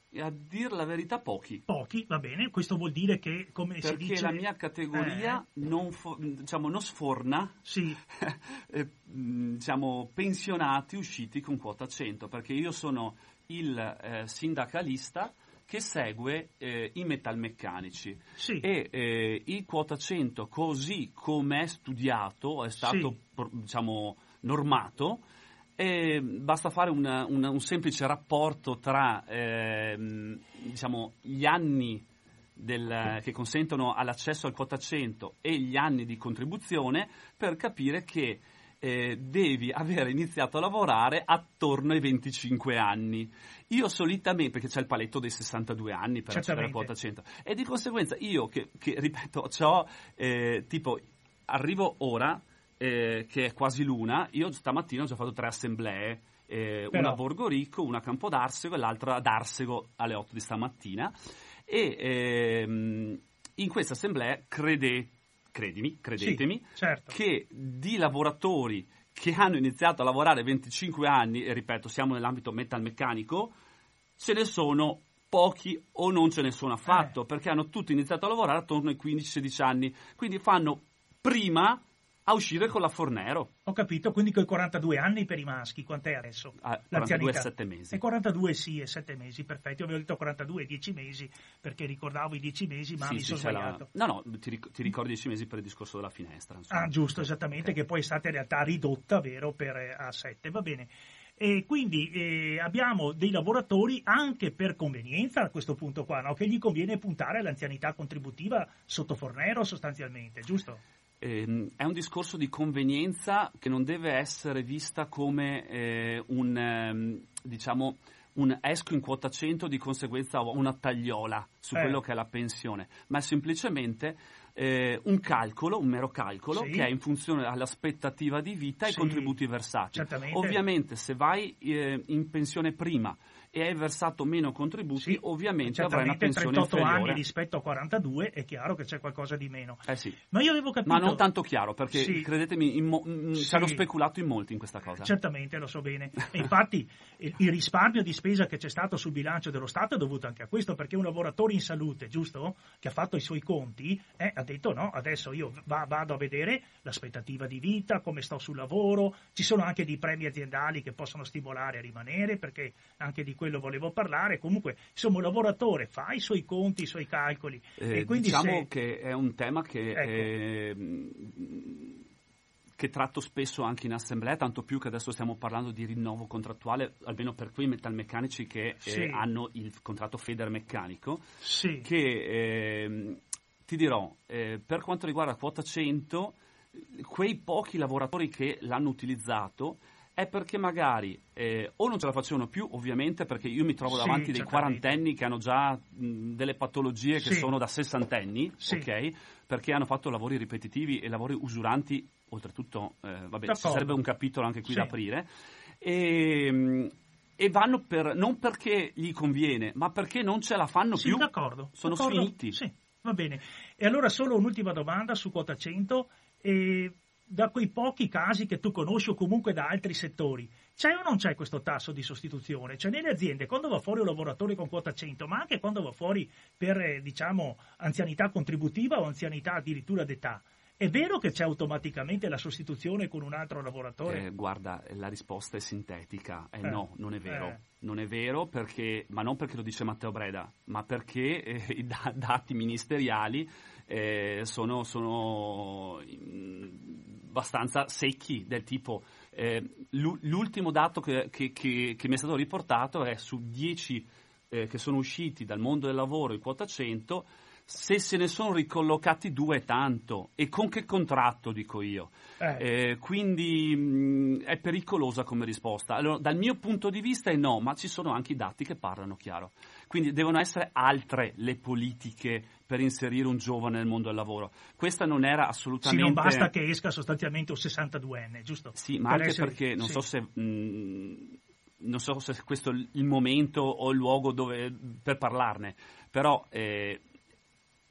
E a dir la verità, pochi. Pochi, va bene, questo vuol dire che, come si Perché dice... la mia categoria Eh, non, fo- diciamo, non sforna sì, eh, mh, diciamo, pensionati usciti con quota 100, perché io sono il eh, sindacalista che segue eh, i metalmeccanici sì, e eh, il quota 100 così come è studiato, è stato Sì. diciamo, normato, eh, basta fare una- una- un semplice rapporto tra ehm, diciamo, gli anni del- che consentono all'accesso al quota 100 e gli anni di contribuzione per capire che eh, devi aver iniziato a lavorare attorno ai 25 anni. Io solitamente, perché c'è il paletto dei 62 anni per accedere alla quota 100, e di conseguenza io che, che, ripeto, ho tipo, arrivo ora, eh, che è quasi l'una, io stamattina ho già fatto tre assemblee, eh, una a Borgorico, una a Campodarsego e l'altra ad Arsego alle 8 di stamattina. E ehm, in questa assemblea, crede, credimi, credetemi, Sì, certo. che di lavoratori che hanno iniziato a lavorare a 25 anni, e ripeto, siamo nell'ambito metalmeccanico, ce ne sono pochi o non ce ne sono affatto, Eh. perché hanno tutti iniziato a lavorare attorno ai 15-16 anni, quindi fanno prima a uscire con la Fornero. ho capito, quindi con i 42 anni per i maschi, quant'è adesso? a 42 e L'anzianità. 7 mesi. E 42 sì, e 7 mesi, perfetto. Io avevo detto 42 e 10 mesi perché ricordavo i 10 mesi, ma Sì, mi sì, sono c'è la- sbagliato. No, no, ti, ric- ti ricordi 10 mesi per il discorso della finestra. insomma. Ah, giusto, esattamente, Ok. che poi è stata in realtà ridotta, vero, per eh, a 7, va bene. E quindi eh, abbiamo dei lavoratori anche per convenienza a questo punto qua, no? che gli conviene puntare all'anzianità contributiva sotto Fornero sostanzialmente, giusto? Ehm, è un discorso di convenienza che non deve essere vista come eh, un, ehm, diciamo, un esco in quota 100 di conseguenza una tagliola su Eh. quello che è la pensione, ma è semplicemente eh, un calcolo, un mero calcolo Sì. che è in funzione all'aspettativa di vita e Sì, ai contributi versati. certamente. Ovviamente se vai eh, in pensione prima e hai versato meno contributi, Sì, ovviamente avrai una pensione 38 inferiore. anni rispetto a 42 è chiaro che c'è qualcosa di meno. Eh sì. Ma io avevo capito... Ma non tanto chiaro, perché Sì. credetemi, in mo- mm, Sì. ci hanno speculato in molti in questa cosa. Certamente, lo so bene. E infatti il, il risparmio di spesa che c'è stato sul bilancio dello Stato è dovuto anche a questo, perché un lavoratore in salute, giusto? Che ha fatto i suoi conti, eh, ha detto no, adesso io va- vado a vedere l'aspettativa di vita, come sto sul lavoro, ci sono anche dei premi aziendali che possono stimolare a rimanere, perché anche di quello volevo parlare. Comunque, insomma, un lavoratore fa i suoi conti, i suoi calcoli. Eh, e diciamo se- che è un tema che, Ecco. ehm, che tratto spesso anche in assemblea, tanto più che adesso stiamo parlando di rinnovo contrattuale, almeno per quei metalmeccanici che eh, Sì. hanno il contratto federmeccanico, Sì. che ehm, ti dirò, eh, per quanto riguarda quota 100, quei pochi lavoratori che l'hanno utilizzato è perché magari eh, o non ce la facevano più, ovviamente, perché io mi trovo Sì, davanti dei certamente. quarantenni che hanno già mh, delle patologie che Sì. sono da sessantenni, Sì. ok? Perché hanno fatto lavori ripetitivi e lavori usuranti, oltretutto, eh, vabbè, ci sarebbe un capitolo anche qui Sì. da aprire. E, mh, e vanno per, non perché gli conviene, ma perché non ce la fanno Sì, più. d'accordo. Sono d'accordo. sfiniti. Sì, va bene. E allora solo un'ultima domanda su quota 100. E da quei pochi casi che tu conosci o comunque da altri settori, c'è o non c'è questo tasso di sostituzione? Cioè nelle aziende quando va fuori un lavoratore con quota 100, ma anche quando va fuori per eh, diciamo anzianità contributiva o anzianità addirittura d'età, è vero che c'è automaticamente la sostituzione con un altro lavoratore? Eh, guarda, la risposta è sintetica. Eh, Eh, no, non è vero. eh. Non è vero perché, ma non perché lo dice Matteo Breda, ma perché eh, i da- dati ministeriali eh, sono, sono mm, abbastanza secchi, del tipo eh, l'u- l'ultimo dato che, che- che- che mi è stato riportato è su 10 eh, che sono usciti dal mondo del lavoro in quota 100, se se ne sono ricollocati due tanto. E con che contratto, dico io? Eh. Eh, quindi mh, è pericolosa come risposta. Allora, dal mio punto di vista è no, ma ci sono anche i dati che parlano chiaro. Quindi devono essere altre le politiche per inserire un giovane nel mondo del lavoro. Questa non era Sì, assolutamente... non basta che esca sostanzialmente un 62enne, giusto? Sì, ma Per anche essere- perché non sì. so se... mh, non so se questo è il momento o il luogo dove- per parlarne, però eh,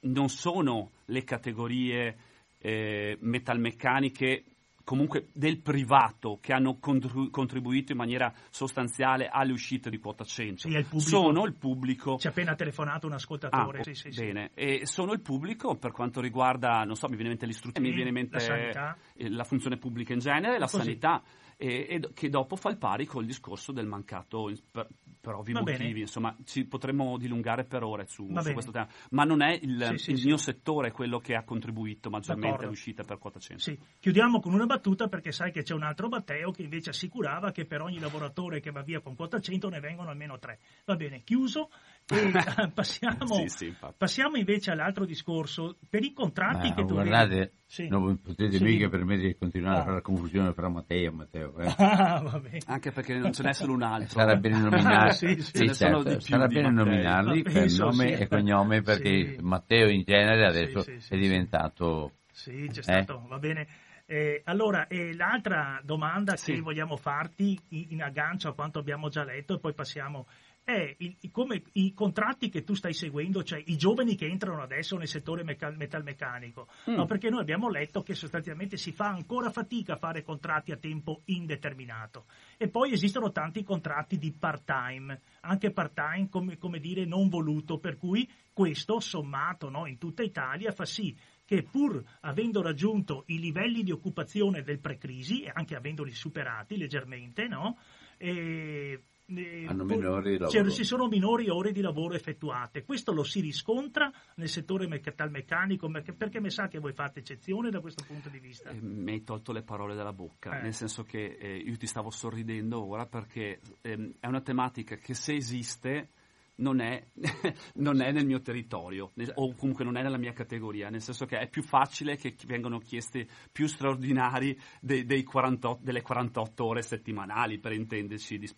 non sono le categorie eh, metalmeccaniche comunque del privato che hanno contribuito in maniera sostanziale alle uscite di quota 100. Sì, il. Sono il pubblico Ci ha appena telefonato un Ah, ascoltatore. oh, sì, sì, sì. bene, e sono il pubblico per quanto riguarda, non so, mi viene in mente l'istruzione, mi viene in mente la sanità. eh, la funzione pubblica in genere, la Così. sanità, e, e che dopo fa il pari col discorso del mancato, per, per ovvi Va motivi, bene. insomma, ci potremmo dilungare per ore su, su questo tema, ma non è il, Sì, sì, il sì. mio settore quello che ha contribuito maggiormente D'accordo. all'uscita per quota 100. Sì. Chiudiamo con una battuta perché sai che c'è un altro Matteo che invece assicurava che per ogni lavoratore che va via con quota 100 ne vengono almeno tre. Va bene, chiuso. Passiamo, Sì, sì, passiamo invece all'altro discorso. Per i contratti Ma che tu guardate, vedi- Sì. non potete Sì. mica permettere di continuare Ah. a fare confusione fra Matteo e Matteo. eh. Ah. Anche perché non ce n'è solo un altro. Sarà bene nominarli, Ah, certo, sarà bene nominarli per penso nome e cognome perché Sì. Matteo in genere adesso Sì, sì, sì, è diventato Sì, c'è Eh? stato, va bene. Eh, allora, eh, l'altra domanda Sì. che vogliamo farti in, in aggancio a quanto abbiamo già letto e poi passiamo è il- come i contratti che tu stai seguendo, cioè i giovani che entrano adesso nel settore meca- metalmeccanico, Mm. no, perché noi abbiamo letto che sostanzialmente si fa ancora fatica a fare contratti a tempo indeterminato e poi esistono tanti contratti di part-time, anche part-time come, come dire non voluto, per cui questo sommato no, in tutta Italia fa sì che pur avendo raggiunto i livelli di occupazione del pre-crisi e anche avendoli superati leggermente, no, eh, eh, cioè, ci sono minori ore di lavoro effettuate. Questo lo si riscontra nel settore metalmeccanico perché, perché mi sa che voi fate eccezione da questo punto di vista. Eh, mi hai tolto le parole dalla bocca, Eh. nel senso che eh, io ti stavo sorridendo ora perché ehm, è una tematica che se esiste non è, non è nel mio territorio o comunque non è nella mia categoria, nel senso che è più facile che vengano chiesti più straordinari dei- dei 48 delle 48 ore settimanali per intenderci.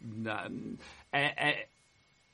è- è-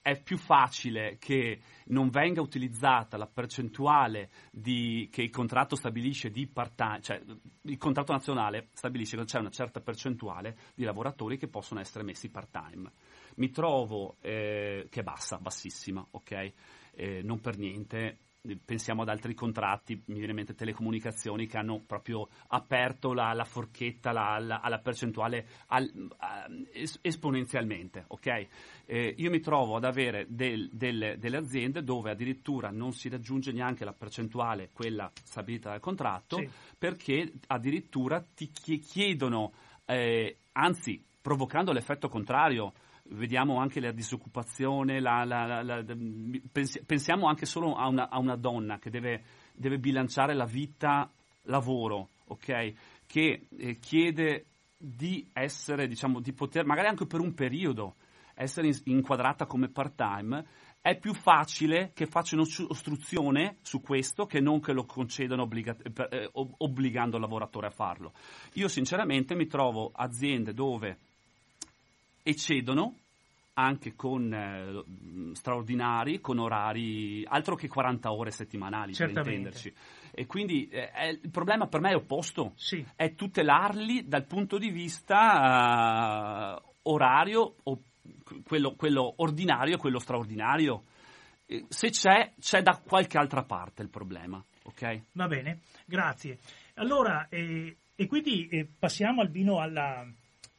è più facile che non venga utilizzata la percentuale di- che il contratto stabilisce di part-time, cioè il contratto nazionale stabilisce che c'è una certa percentuale di lavoratori che possono essere messi part-time. Mi trovo eh, che è bassa, bassissima, ok? Eh, non per niente. Pensiamo ad altri contratti, mi viene in mente telecomunicazioni che hanno proprio aperto la, la forchetta la- la- alla percentuale al- a- es- esponenzialmente. ok? Eh, io mi trovo ad avere del- delle, delle aziende dove addirittura non si raggiunge neanche la percentuale, quella stabilita dal contratto, Sì. perché addirittura ti chie- chiedono, eh, anzi provocando l'effetto contrario, vediamo anche la disoccupazione, la- la- la- la- pensi- pensiamo anche solo a una, a una donna che deve, deve bilanciare la vita lavoro, ok? che eh, chiede di essere, diciamo, di poter, magari anche per un periodo, essere in- inquadrata come part-time, è più facile che facciano ostruzione su questo che non che lo concedano obbliga- eh, ob- obbligando il lavoratore a farlo. Io sinceramente mi trovo aziende dove eccedono anche con eh, straordinari, con orari altro che 40 ore settimanali, per Certamente. intenderci. E quindi eh, è- il problema per me è opposto, Sì. è tutelarli dal punto di vista eh, orario, quello, quello ordinario e quello straordinario. Se c'è, c'è da qualche altra parte il problema, ok? Va bene, grazie. Allora, eh, e quindi eh, passiamo Albino alla,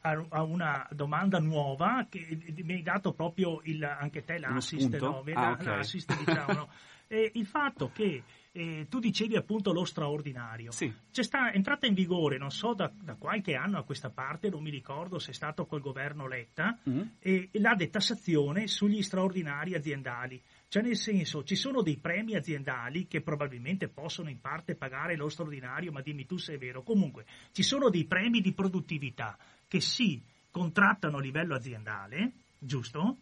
a, una domanda nuova che eh, mi hai dato proprio il, anche te l'assist, no? Ah, ok. l'assist, diciamo, no? Eh, il fatto che eh, tu dicevi appunto lo straordinario. Sì. C'è sta, è entrata in vigore, non so, da, da qualche anno a questa parte, non mi ricordo se è stato col governo Letta, Mm? e la detassazione sugli straordinari aziendali. Cioè nel senso, ci sono dei premi aziendali che probabilmente possono in parte pagare lo straordinario, ma dimmi tu se è vero. Comunque, ci sono dei premi di produttività che si contrattano a livello aziendale, giusto?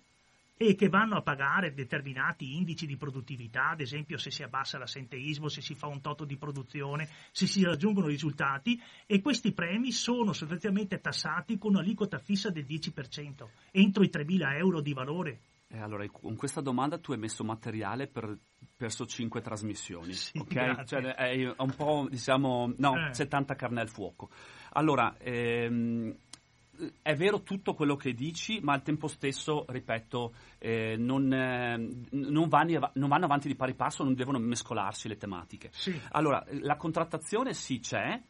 E che vanno a pagare determinati indici di produttività, ad esempio se si abbassa l'assenteismo, se si fa un toto di produzione, se si raggiungono risultati, e questi premi sono sostanzialmente tassati con un'aliquota fissa del 10%, entro i 3.000 euro di valore. Eh, allora, con questa domanda tu hai messo materiale per perso 5 trasmissioni, Sì, ok? Cioè, è un po', diciamo, no, Eh. c'è tanta carne al fuoco. Allora, ehm, è vero tutto quello che dici, ma al tempo stesso, ripeto, eh, non, eh, non vanno, av- non vanno avanti di pari passo, non devono mescolarsi le tematiche. Sì. Allora, la contrattazione sì c'è,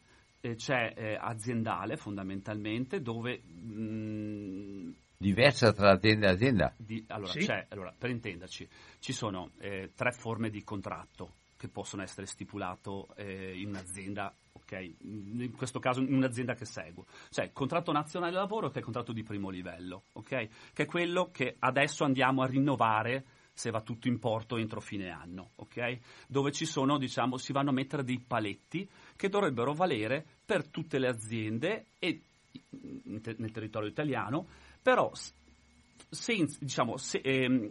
eh, c'è eh, aziendale fondamentalmente, dove... mm, Diversa tra azienda e azienda. di- allora, Sì. c'è- allora, per intenderci, ci sono eh, tre forme di contratto che possono essere stipulato eh, in un'azienda, ok? In questo caso un'azienda che seguo. Cioè, contratto nazionale lavoro che è contratto di primo livello, ok? Che è quello che adesso andiamo a rinnovare se va tutto in porto entro fine anno, ok? Dove ci sono, diciamo, si vanno a mettere dei paletti che dovrebbero valere per tutte le aziende e nel territorio italiano, però senza- diciamo, se- ehm,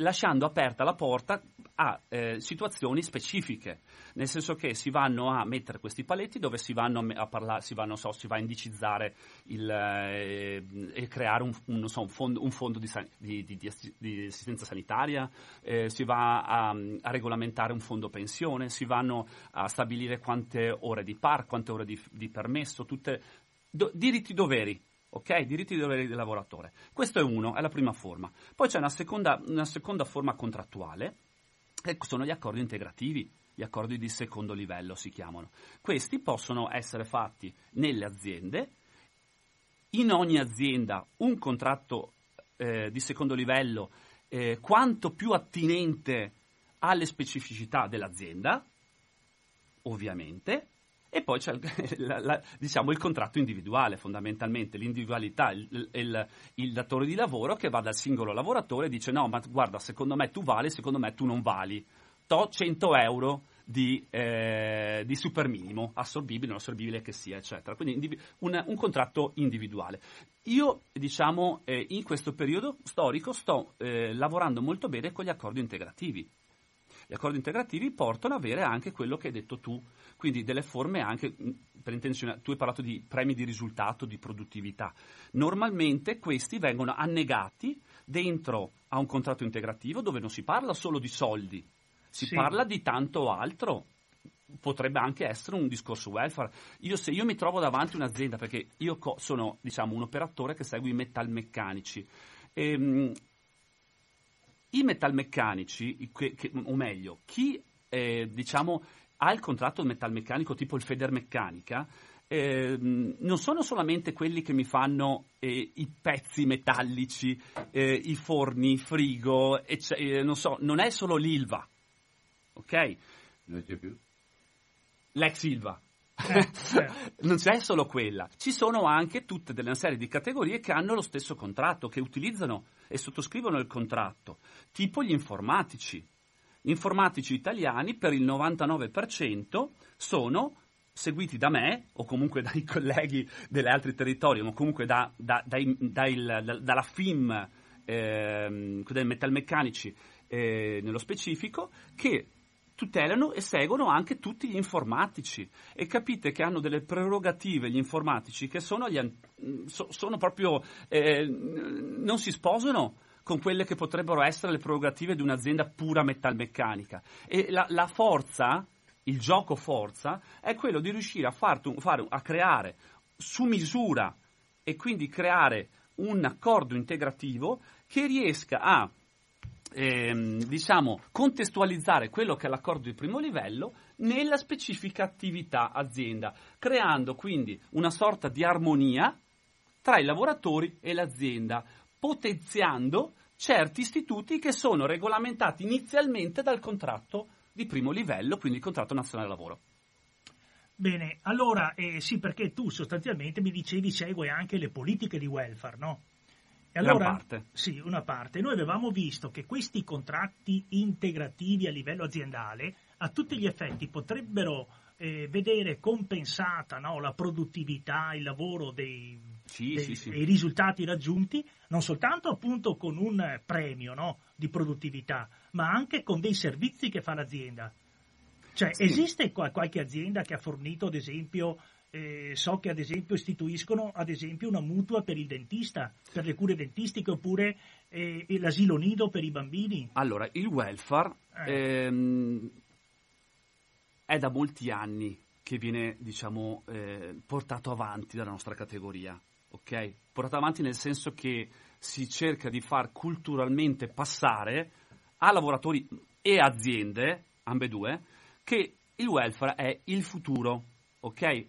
lasciando aperta la porta a eh, situazioni specifiche, nel senso che si vanno a mettere questi paletti dove si vanno a, parlare, si, va, non so, si va a indicizzare il, eh, e creare un, un, so, un fondo, un fondo di, san- di- di- di assi- di assistenza sanitaria, eh, si va a, a regolamentare un fondo pensione, si vanno a stabilire quante ore di par, quante ore di, di permesso, tutte do- diritti doveri. Ok, diritti e doveri del lavoratore. Questo è uno, è la prima forma. Poi c'è una seconda, una seconda forma contrattuale, che sono gli accordi integrativi, gli accordi di secondo livello si chiamano. Questi possono essere fatti nelle aziende, in ogni azienda un contratto eh, di secondo livello eh, quanto più attinente alle specificità dell'azienda, ovviamente, e poi c'è il, la- la- diciamo, il contratto individuale, fondamentalmente l'individualità, il, il- il datore di lavoro che va dal singolo lavoratore e dice no, ma guarda, secondo me tu vali, secondo me tu non vali. To 100 euro di, eh, di super minimo, assorbibile, non assorbibile che sia, eccetera. Quindi indivi- un, un contratto individuale. Io, diciamo, eh, in questo periodo storico sto eh, lavorando molto bene con gli accordi integrativi. Gli accordi integrativi portano ad avere anche quello che hai detto tu, quindi delle forme anche, mh, per intenzione, tu hai parlato di premi di risultato, di produttività. Normalmente questi vengono annegati dentro a un contratto integrativo dove non si parla solo di soldi, si Sì. parla di tanto altro. Potrebbe anche essere un discorso welfare. Io, se io mi trovo davanti un'azienda, perché io co- sono diciamo, un operatore che segue i metalmeccanici, ehm, i metalmeccanici, che- che- o meglio, chi eh, diciamo, ha il contratto metalmeccanico tipo il Federmeccanica, ehm, non sono solamente quelli che mi fanno eh, i pezzi metallici, eh, i forni, i frigo, ecce- eh, non so, non è solo l'Ilva, ok? Non c'è più. L'ex Ilva. Eh, certo. non c'è solo quella, ci sono anche tutte delle serie di categorie che hanno lo stesso contratto, che utilizzano e sottoscrivono il contratto, tipo gli informatici. Gli informatici italiani per il 99% sono seguiti da me o comunque dai colleghi degli altri territori o comunque da- da- dai- dai- da- dalla FIM ehm, dei metalmeccanici eh, nello specifico che tutelano e seguono anche tutti gli informatici. E capite che hanno delle prerogative gli informatici che sono, gli so- sono proprio eh, non si sposano con quelle che potrebbero essere le prerogative di un'azienda pura metalmeccanica. E la, la forza il gioco forza è quello di riuscire a, fartu- fare- a creare su misura e quindi creare un accordo integrativo che riesca a ehm, diciamo, contestualizzare quello che è l'accordo di primo livello nella specifica attività azienda, creando quindi una sorta di armonia tra i lavoratori e l'azienda, potenziando certi istituti che sono regolamentati inizialmente dal contratto di primo livello, quindi il contratto nazionale lavoro. Bene, allora eh, sì, perché tu sostanzialmente mi dicevi segue anche le politiche di welfare, no? E allora, parte. Sì, una parte. Noi avevamo visto che questi contratti integrativi a livello aziendale a tutti gli effetti potrebbero eh, vedere compensata no, la produttività, il lavoro dei, Sì, dei- sì, sì. dei risultati raggiunti, non soltanto appunto con un premio no, di produttività, ma anche con dei servizi che fa l'azienda. Cioè, esiste qua- qualche azienda che ha fornito, ad esempio, eh, so che ad esempio istituiscono ad esempio una mutua per il dentista, per le cure dentistiche, oppure eh, l'asilo nido per i bambini. Allora, il welfare Eh. ehm, è da molti anni che viene, diciamo, eh, portato avanti dalla nostra categoria, ok? Portato avanti nel senso che si cerca di far culturalmente passare a lavoratori e aziende, ambedue, che il welfare è il futuro, ok?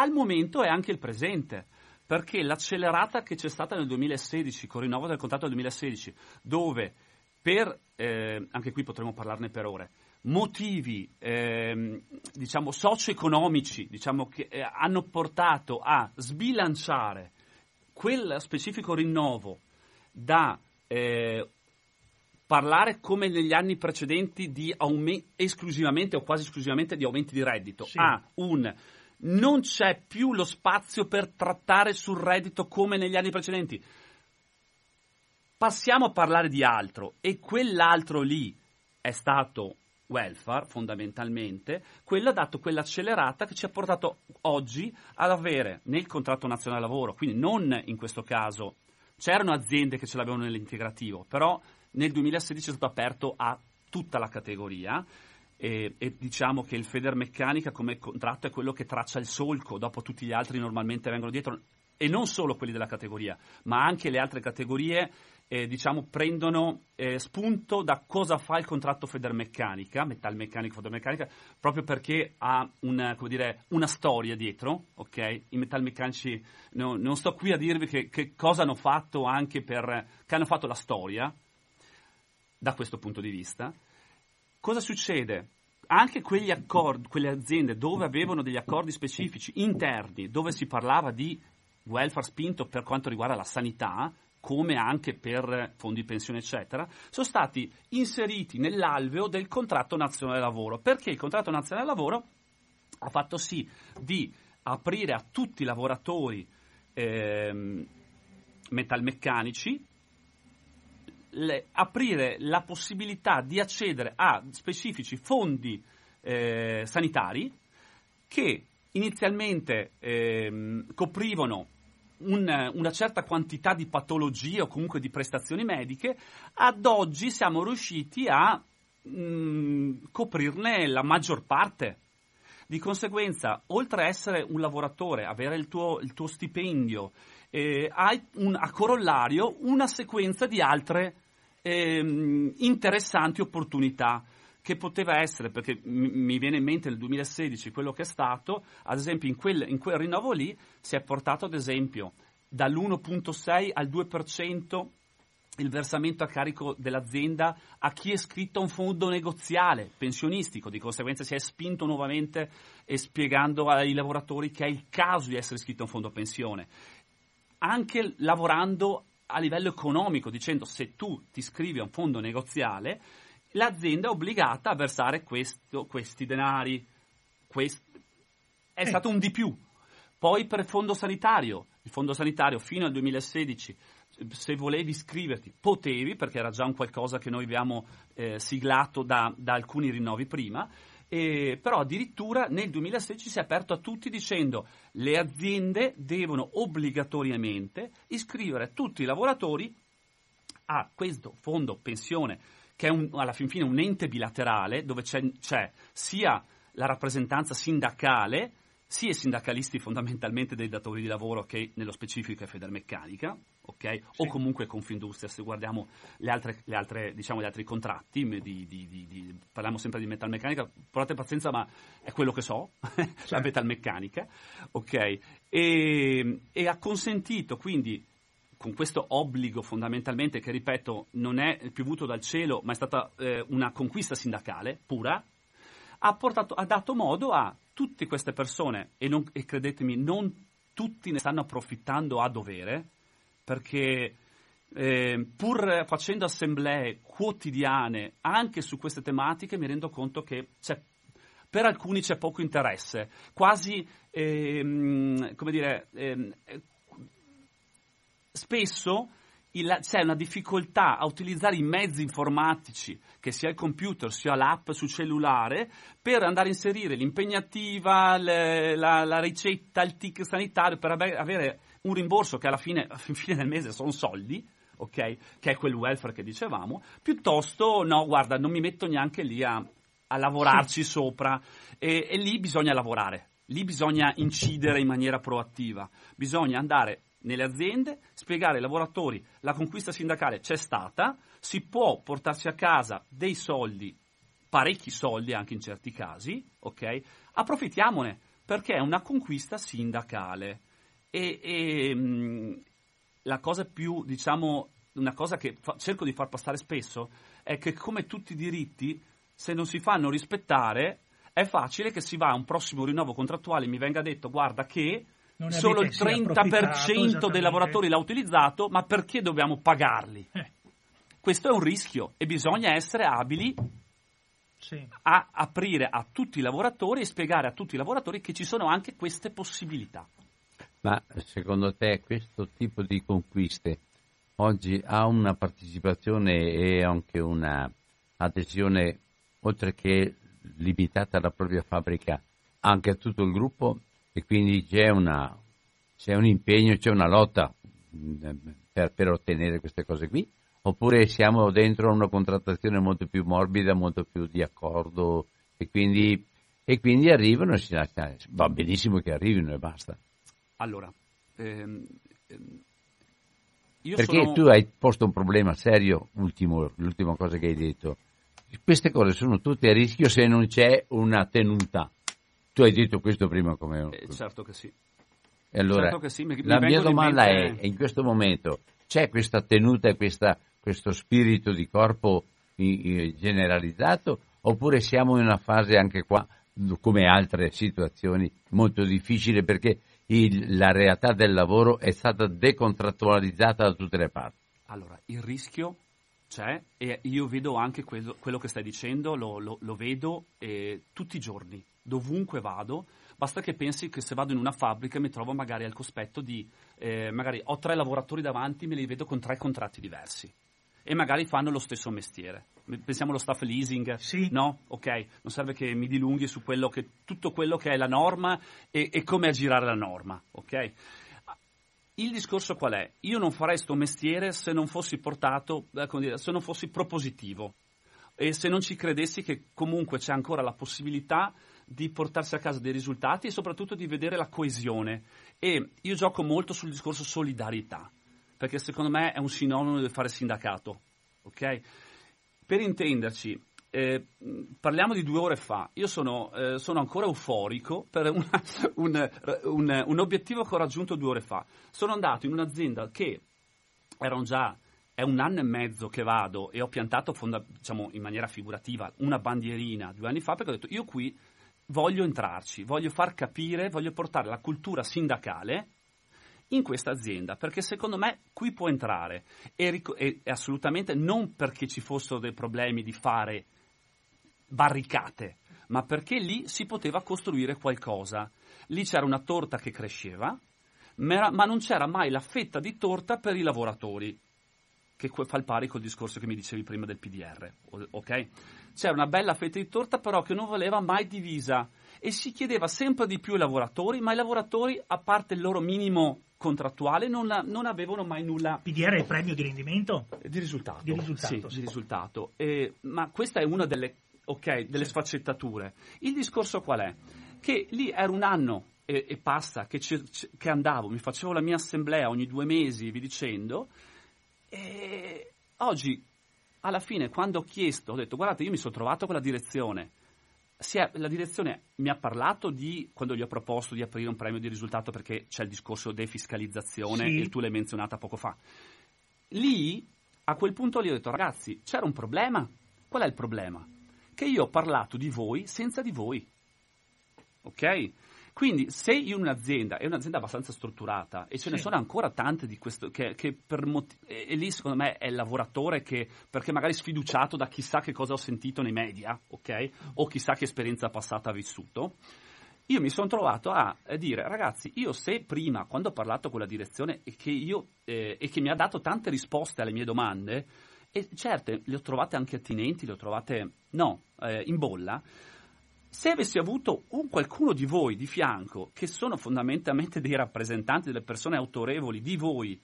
Al momento è anche il presente, perché l'accelerata che c'è stata nel 2016, con il rinnovo del contratto del 2016, dove per, eh, anche qui potremmo parlarne per ore, motivi ehm, diciamo socio-economici diciamo, che eh, hanno portato a sbilanciare quel specifico rinnovo da eh, parlare come negli anni precedenti di aume- esclusivamente o quasi esclusivamente di aumenti di reddito Sì. a un non c'è più lo spazio per trattare sul reddito come negli anni precedenti. Passiamo a parlare di altro e quell'altro lì è stato welfare fondamentalmente, quello ha dato quell'accelerata che ci ha portato oggi ad avere nel contratto nazionale lavoro, quindi non in questo caso, c'erano aziende che ce l'avevano nell'integrativo, però nel 2016 è stato aperto a tutta la categoria e, e diciamo che il Federmeccanica come contratto è quello che traccia il solco, dopo tutti gli altri normalmente vengono dietro e non solo quelli della categoria, ma anche le altre categorie eh, diciamo, prendono eh, spunto da cosa fa il contratto Federmeccanica, metalmeccanica, Federmeccanica, proprio perché ha una, dire, una storia dietro, ok? I metalmeccanici, no, non sto qui a dirvi che, che cosa hanno fatto anche per, che hanno fatto la storia, da questo punto di vista. Cosa succede? Anche quegli accordi, quelle aziende dove avevano degli accordi specifici interni, dove si parlava di welfare spinto per quanto riguarda la sanità, come anche per fondi pensione, eccetera, sono stati inseriti nell'alveo del contratto nazionale lavoro. Perché il contratto nazionale lavoro ha fatto sì di aprire a tutti i lavoratori ehm, metalmeccanici le- aprire la possibilità di accedere a specifici fondi eh, sanitari che inizialmente ehm, coprivano un- una certa quantità di patologie o comunque di prestazioni mediche, ad oggi siamo riusciti a mh, coprirne la maggior parte. Di conseguenza, oltre a essere un lavoratore, avere il tuo, il tuo stipendio, eh, un- a corollario una sequenza di altre ehm, interessanti opportunità che poteva essere, perché mi, viene in mente nel 2016 quello che è stato, ad esempio in quel, in quel rinnovo lì si è portato ad esempio dall'1.6 al 2% il versamento a carico dell'azienda a chi è iscritto a un fondo negoziale pensionistico, di conseguenza si è spinto nuovamente e spiegando ai lavoratori che è il caso di essere iscritto a un fondo pensione, anche lavorando a livello economico, dicendo se tu ti iscrivi a un fondo negoziale, l'azienda è obbligata a versare questo- questi denari. Quest- è stato un di più. Poi per il fondo sanitario, il fondo sanitario fino al 2016, se volevi iscriverti, potevi, perché era già un qualcosa che noi abbiamo eh, siglato da, da alcuni rinnovi prima, e, però addirittura nel 2016 si è aperto a tutti dicendo le aziende devono obbligatoriamente iscrivere tutti i lavoratori a questo fondo pensione che è un- alla fin fine un ente bilaterale dove c'è, c'è sia la rappresentanza sindacale sia i sindacalisti fondamentalmente dei datori di lavoro che nello specifico è Federmeccanica, ok? O comunque Confindustria, se guardiamo le altre, le altre, diciamo, gli altri contratti, di- di- di- parliamo sempre di metalmeccanica, provate pazienza ma è quello che so, la metalmeccanica, ok? E, e ha consentito quindi con questo obbligo fondamentalmente che ripeto non è piovuto dal cielo ma è stata eh, una conquista sindacale pura ha, portato- ha dato modo a tutte queste persone, e, non- e credetemi, non tutti ne stanno approfittando a dovere, perché eh, pur facendo assemblee quotidiane anche su queste tematiche, mi rendo conto che per alcuni c'è poco interesse, quasi, ehm, come dire, ehm, eh, spesso il- c'è una difficoltà a utilizzare i mezzi informatici, che sia il computer sia l'app sul cellulare, per andare a inserire l'impegnativa, le- la, la ricetta, il ticket sanitario, per ave- avere un rimborso che alla fine, alla fine del mese sono soldi, ok? Che è quel welfare che dicevamo, piuttosto no, guarda, non mi metto neanche lì a, a lavorarci sopra. E, e lì bisogna lavorare, lì bisogna incidere in maniera proattiva, bisogna andare nelle aziende, spiegare ai lavoratori la conquista sindacale c'è stata, si può portarsi a casa dei soldi, parecchi soldi anche in certi casi, ok? Approfittiamone perché è una conquista sindacale. E, e, mh, la cosa più, diciamo, una cosa che fa- cerco di far passare spesso è che come tutti i diritti, se non si fanno rispettare, è facile che si va a un prossimo rinnovo contrattuale e mi venga detto guarda che solo il avete, sì, approfittato, 30% dei lavoratori l'ha utilizzato, ma perché dobbiamo pagarli? Eh. Questo è un rischio e bisogna essere abili Sì. a aprire a tutti i lavoratori e spiegare a tutti i lavoratori che ci sono anche queste possibilità. Ma secondo te questo tipo di conquiste oggi ha una partecipazione e anche una adesione, oltre che limitata alla propria fabbrica, anche a tutto il gruppo e quindi c'è, una, c'è un impegno, c'è una lotta mh, per, per ottenere queste cose qui? Oppure siamo dentro una contrattazione molto più morbida, molto più di accordo e quindi, e quindi arrivano e va benissimo che arrivino e basta. Allora, ehm, ehm, Perché sono... tu hai posto un problema serio, ultimo, l'ultima cosa che hai detto. Queste cose sono tutte a rischio se non c'è una tenuta. Tu hai detto questo prima come... Eh, certo che sì. E allora, certo che sì, mi- mi la mia vengono in domanda mente- è, in questo momento, c'è questa tenuta e questa- questo spirito di corpo generalizzato oppure siamo in una fase anche qua, come altre situazioni, molto difficile perché il- la realtà del lavoro è stata decontrattualizzata da tutte le parti? Allora, il rischio c'è e io vedo anche quello, quello che stai dicendo, lo, lo- lo vedo eh, tutti i giorni, dovunque vado. Basta che pensi che se vado in una fabbrica mi trovo magari al cospetto di, eh, magari ho tre lavoratori davanti, me li vedo con tre contratti diversi e magari fanno lo stesso mestiere. Pensiamo allo staff leasing, no? Ok, non serve che mi dilunghi su quello che, tutto quello che è la norma e, e come aggirare la norma, ok? Il discorso qual è? Io non farei sto mestiere se non fossi portato, eh, se non fossi propositivo e se non ci credessi che comunque c'è ancora la possibilità di portarsi a casa dei risultati e soprattutto di vedere la coesione. E io gioco molto sul discorso solidarietà, perché secondo me è un sinonimo di fare sindacato, ok? Per intenderci, eh, parliamo di due ore fa. Io sono, eh, sono ancora euforico per una- un, un- un obiettivo che ho raggiunto due ore fa. Sono andato in un'azienda che erano già è un anno e mezzo che vado e ho piantato diciamo, in maniera figurativa una bandierina due anni fa perché ho detto io qui voglio entrarci, voglio far capire, voglio portare la cultura sindacale in questa azienda perché secondo me qui può entrare e, ric- e- assolutamente non perché ci fossero dei problemi di fare barricate ma perché lì si poteva costruire qualcosa. Lì c'era una torta che cresceva, ma, era- ma non c'era mai la fetta di torta per i lavoratori, che fa il pari col discorso che mi dicevi prima del PDR, ok? C'era una bella fetta di torta però che non voleva mai divisa e si chiedeva sempre di più ai lavoratori, ma i lavoratori, a parte il loro minimo contrattuale, non, non avevano mai nulla PDR è il premio di rendimento? di risultato. Di risultato, sì, sì. di risultato. Eh, ma questa è una delle, ok, delle sfaccettature. Il discorso qual è? Che lì era un anno e, e passa che, ci- che andavo, mi facevo la mia assemblea ogni due mesi e vi dicendo, e oggi, alla fine, quando ho chiesto, ho detto, guardate, io mi sono trovato con la direzione, è- la direzione mi ha parlato di, quando gli ho proposto di aprire un premio di risultato perché c'è il discorso defiscalizzazione Sì. e tu l'hai menzionata poco fa. Lì, a quel punto lì ho detto, ragazzi, c'era un problema. Qual è il problema? Che io ho parlato di voi senza di voi. Ok? Quindi se io in un'azienda, è un'azienda abbastanza strutturata e ce ne Sì. sono ancora tante di questo, che, che per moti- e, e lì secondo me è il lavoratore che, perché magari sfiduciato da chissà che cosa ho sentito nei media, ok? O chissà che esperienza passata ha vissuto, io mi sono trovato a dire, ragazzi, io se prima, quando ho parlato con la direzione e che, io, eh, e che mi ha dato tante risposte alle mie domande, e certe le ho trovate anche attinenti, le ho trovate, no, eh, in bolla, se avessi avuto un qualcuno di voi di fianco, che sono fondamentalmente dei rappresentanti delle persone autorevoli di voi,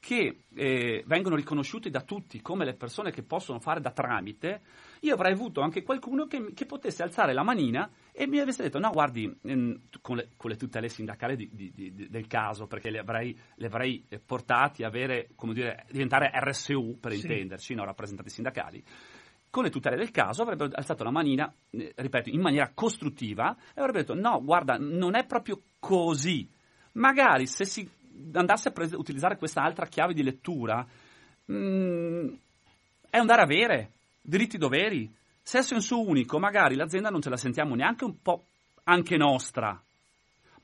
che eh, vengono riconosciuti da tutti come le persone che possono fare da tramite, io avrei avuto anche qualcuno che, che potesse alzare la manina e mi avesse detto: No, guardi, ehm, con, le, con le tutele sindacali di- di- di- del caso, perché le avrei, le avrei eh, portati a avere, come dire, diventare RSU per Sì. intenderci, no, rappresentanti sindacali con le tutele del caso avrebbero alzato la manina, eh, ripeto, in maniera costruttiva e avrebbero detto no, guarda, non è proprio così. Magari se si andasse a pres- utilizzare questa altra chiave di lettura, mm, è un dare avere, diritti doveri. Se è senso unico, magari l'azienda non ce la sentiamo neanche un po' anche nostra.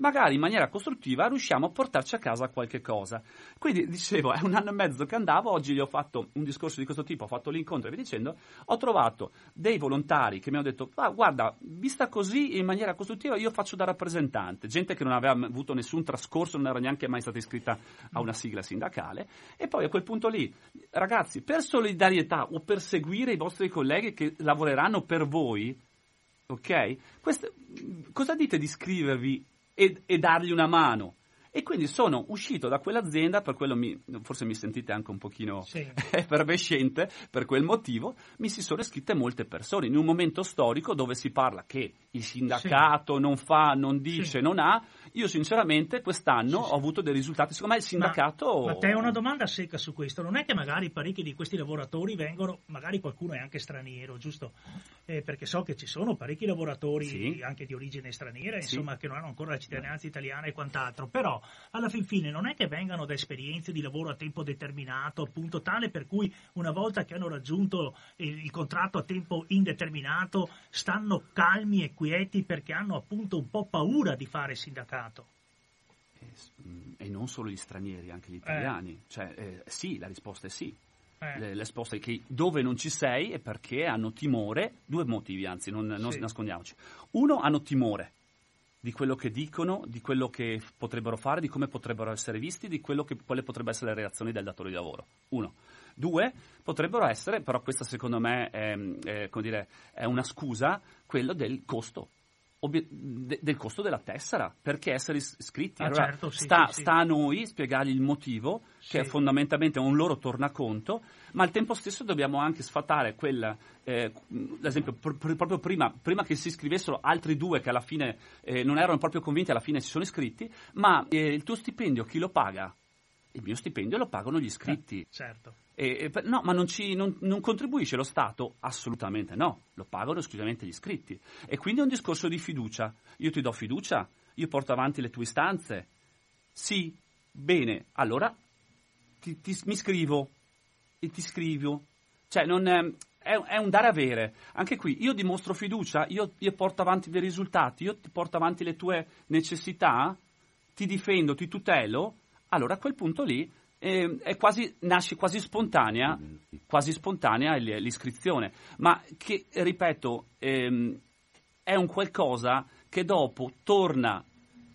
Magari in maniera costruttiva riusciamo a portarci a casa qualche cosa. Quindi dicevo, è un anno e mezzo che andavo, oggi gli ho fatto un discorso di questo tipo, ho fatto l'incontro e via dicendo, ho trovato dei volontari che mi hanno detto, "Ah, guarda, vista così in maniera costruttiva io faccio da rappresentante, gente che non aveva avuto nessun trascorso, non era neanche mai stata iscritta a una sigla sindacale, e poi a quel punto lì, ragazzi, per solidarietà o per seguire i vostri colleghi che lavoreranno per voi, ok? Queste- cosa dite di iscrivervi e, e dargli una mano? E quindi sono uscito da quell'azienda, per quello mi, forse mi sentite anche un pochino Sì. effervescente, per quel motivo mi si sono iscritte molte persone in un momento storico dove si parla che il sindacato non fa, non dice, Sì. non ha. Io sinceramente quest'anno Sì, sì. ho avuto dei risultati, secondo me il sindacato... Ma, ma te una domanda secca su questo. Non è che magari parecchi di questi lavoratori vengono, magari qualcuno è anche straniero, giusto? Eh, perché so che ci sono parecchi lavoratori Sì. anche di origine straniera, Sì. insomma, che non hanno ancora la cittadinanza italiana e quant'altro. Però alla fin fine non è che vengano da esperienze di lavoro a tempo determinato, appunto, tale per cui una volta che hanno raggiunto il, il contratto a tempo indeterminato stanno calmi e quieti perché hanno appunto un po' paura di fare sindacato. E, mm, non solo gli stranieri, anche gli italiani. Cioè, eh, sì, la risposta è sì. Eh. La risposta è che dove non ci sei è perché hanno timore, due motivi anzi, non, non Sì. nascondiamoci. Uno, hanno timore di quello che dicono, di quello che potrebbero fare, di come potrebbero essere visti, di che, quale potrebbero essere le reazioni del datore di lavoro. Uno. Due, potrebbero essere, però questa secondo me è, è, come dire, è una scusa, quello del costo. Obie- de- del costo della tessera perché essere is- iscritti Ah, Allora, certo, sì, sta, sì, sì. sta a noi spiegargli il motivo che è fondamentalmente un loro tornaconto ma al tempo stesso dobbiamo anche sfatare quel eh, ad esempio pr- pr- proprio prima, prima che si iscrivessero altri due che alla fine eh, non erano proprio convinti alla fine si sono iscritti ma eh, il tuo stipendio chi lo paga? il mio stipendio lo pagano gli iscritti Certo. E- e no, ma non, ci- non- non contribuisce lo Stato? Assolutamente no, lo pagano esclusivamente gli iscritti. E quindi è un discorso di fiducia. Io ti do fiducia, io porto avanti le tue istanze. Sì, bene, allora ti, ti- mi iscrivo e ti iscrivo. Cioè, non è, è- è un dare avere. Anche qui, io dimostro fiducia, io, io porto avanti dei risultati, io ti porto avanti le tue necessità, ti difendo, ti tutelo, allora a quel punto lì quasi, nasce quasi spontanea, quasi spontanea l'iscrizione. Ma che, ripeto, ehm, è un qualcosa che dopo torna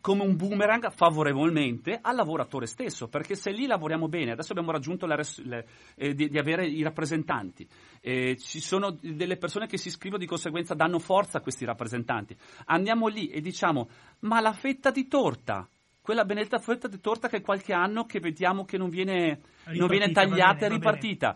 come un boomerang favorevolmente al lavoratore stesso, perché se lì lavoriamo bene, adesso abbiamo raggiunto la le- eh, di, di avere i rappresentanti, eh, ci sono delle persone che si iscrivono di conseguenza danno forza a questi rappresentanti, andiamo lì e diciamo ma la fetta di torta, quella benedetta fetta di torta che qualche anno che vediamo che non viene, non viene tagliata bene, e ripartita,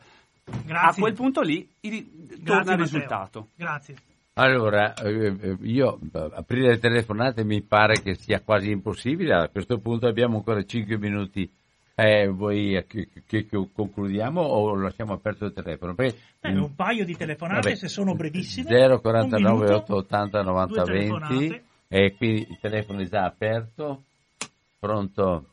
Grazie. a quel punto lì i- Grazie, torna il risultato. Grazie. Allora, eh, eh, io eh, aprire le telefonate mi pare che sia quasi impossibile, a questo punto abbiamo ancora 5 minuti. Eh, vuoi eh, che, che- che concludiamo o lasciamo aperto il telefono? Perché, Eh, un paio di telefonate, Vabbè. se sono brevissime. 049 un minuto, 880 90 due 20 telefonate. e quindi il telefono è già aperto. Pronto?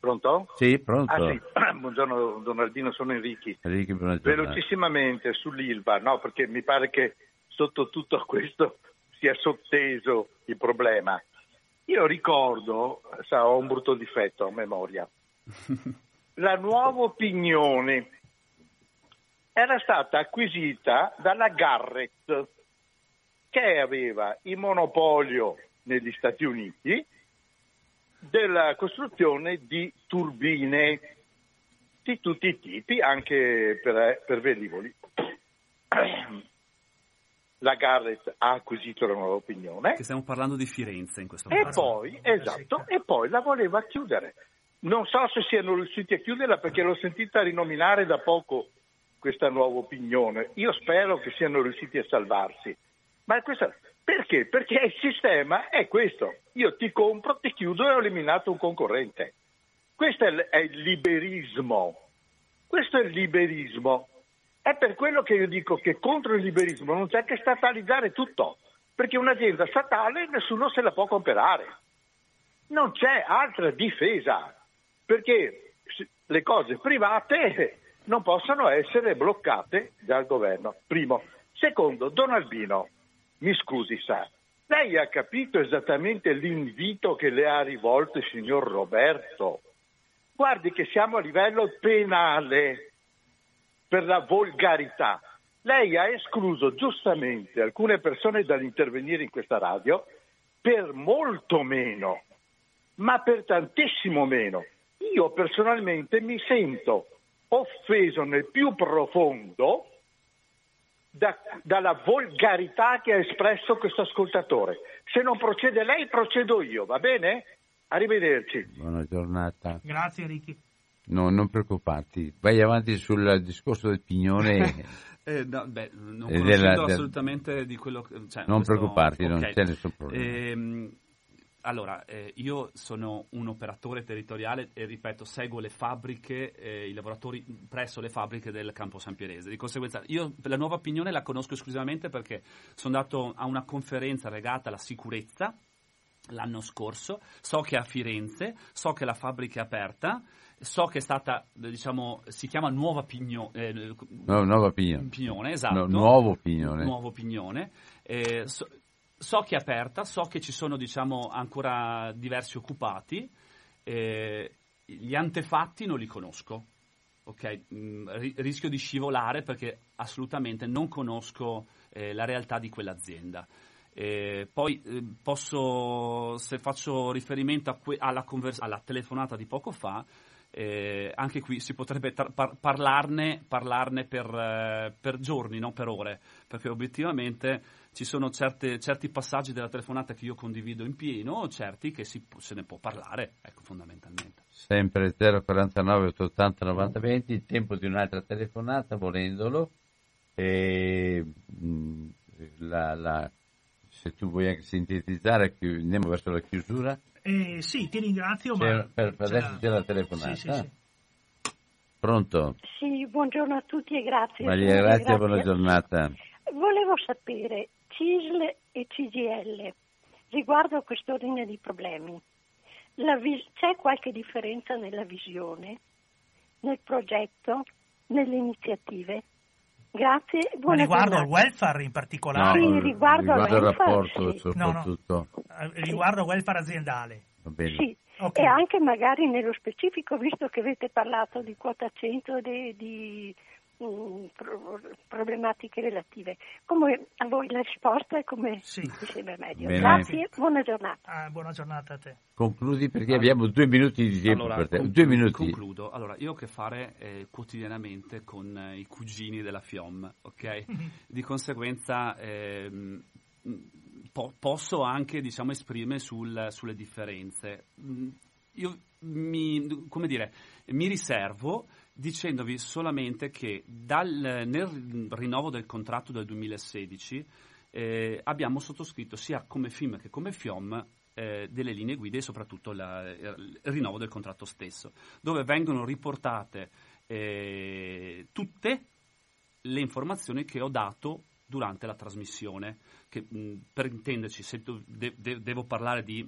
Pronto? Sì, pronto. Ah sì, buongiorno Don Albino, sono Enrichi. Giornata. Velocissimamente sull'Ilva, no, perché mi pare che sotto tutto questo sia sotteso il problema. Io ricordo, sa, ho un brutto difetto a memoria, la nuova opinione era stata acquisita dalla Garrett, che aveva il monopolio negli Stati Uniti della costruzione di turbine di tutti i tipi, anche per, per velivoli. La Garrett ha acquisito la nuova opinione Che stiamo parlando di Firenze in questo e caso. poi, esatto, e poi la voleva chiudere. Non so se siano riusciti a chiuderla perché l'ho sentita rinominare da poco questa nuova opinione. Io spero che siano riusciti a salvarsi. Ma questa- perché? Perché il sistema è questo. Io ti compro, ti chiudo e ho eliminato un concorrente. Questo è il- liberismo. Questo è il liberismo. È per quello che io dico che contro il liberismo non c'è che statalizzare tutto, perché un'azienda statale nessuno se la può comprare. Non c'è altra difesa, perché le cose private non possono essere bloccate dal governo. Primo. Secondo, Don Albino, mi scusi, sa, lei ha capito esattamente l'invito che le ha rivolto il signor Roberto? Guardi che siamo a livello penale per la volgarità. Lei ha escluso giustamente alcune persone dall'intervenire in questa radio per molto meno, ma per tantissimo meno. Io personalmente mi sento offeso nel più profondo da- dalla volgarità che ha espresso questo ascoltatore. Se non procede lei, procedo io, va bene? Arrivederci. Buona giornata. Grazie Ricky. No, non preoccuparti, vai avanti sul discorso del pignone. Eh, no, beh, non conoscendo della- del- assolutamente di quello che... cioè, Non questo- preoccuparti, non ok. c'è nessun problema. Ehm, allora, eh, io sono un operatore territoriale e ripeto, seguo le fabbriche, eh, i lavoratori presso le fabbriche del campo San Pierese. Di conseguenza, io la nuova opinione la conosco esclusivamente perché sono andato a una conferenza legata alla sicurezza l'anno scorso, so che è a Firenze, so che la fabbrica è aperta, so che è stata, diciamo, si chiama Nuova Pigno- eh, No, nuova pignone. Pignone, esatto. No, nuovo pignone. Nuovo Pignone. Eh, so, so che è aperta, so che ci sono diciamo, ancora diversi occupati, eh, gli antefatti non li conosco. Ok, Mm, ri- rischio di scivolare perché assolutamente non conosco eh, la realtà di quell'azienda. Eh, poi posso, se faccio riferimento que- alla, convers- alla telefonata di poco fa, eh, anche qui si potrebbe tra- par- parlarne, parlarne per, eh, per giorni, non per ore, perché obiettivamente ci sono certe- certi passaggi della telefonata che io condivido in pieno, certi che si- se ne può parlare, ecco, fondamentalmente. Sempre 049 880 90 20, il tempo di un'altra telefonata volendolo. E, mh, la- la- se tu vuoi anche sintetizzare, andiamo verso la chiusura. Eh, sì, ti ringrazio, C'è- ma... per, per c'è adesso la- c'è la telefonata. Sì, sì, sì. Pronto? Sì, buongiorno a tutti e grazie. Maria, signore, grazie, buona giornata. Volevo sapere, CISL e CGL, riguardo a quest'ordine di problemi, la vis- c'è qualche differenza nella visione, nel progetto, nelle iniziative? Grazie, Ma buona riguardo al giornata. welfare in particolare? Sì, riguardo al il welfare, rapporto sì. No, no. soprattutto. Eh, Riguardo al welfare aziendale? Va bene. Sì, Ok. e anche magari nello specifico, visto che avete parlato di quota 100 e di, di, mm, pro- problematiche relative. Come a voi la risposta è come Sì. vi sembra meglio. Bene. Grazie, buona giornata. Ah, buona giornata a te. Concludi perché abbiamo due minuti di tempo Allora, per te. con- Due minuti. Concludo. Allora, io ho a che fare eh, quotidianamente con eh, i cugini della FIOM, ok? Di conseguenza mh, po- posso anche, diciamo, esprimere sul- sulle differenze. Mm, Io mi, come dire, mi riservo dicendovi solamente che dal, nel rinnovo del contratto del 2016 eh, abbiamo sottoscritto sia come FIM che come FIOM eh, delle linee guida e soprattutto la- il rinnovo del contratto stesso, dove vengono riportate eh, tutte le informazioni che ho dato durante la trasmissione, che, mh, per intenderci, se de- de- devo parlare di-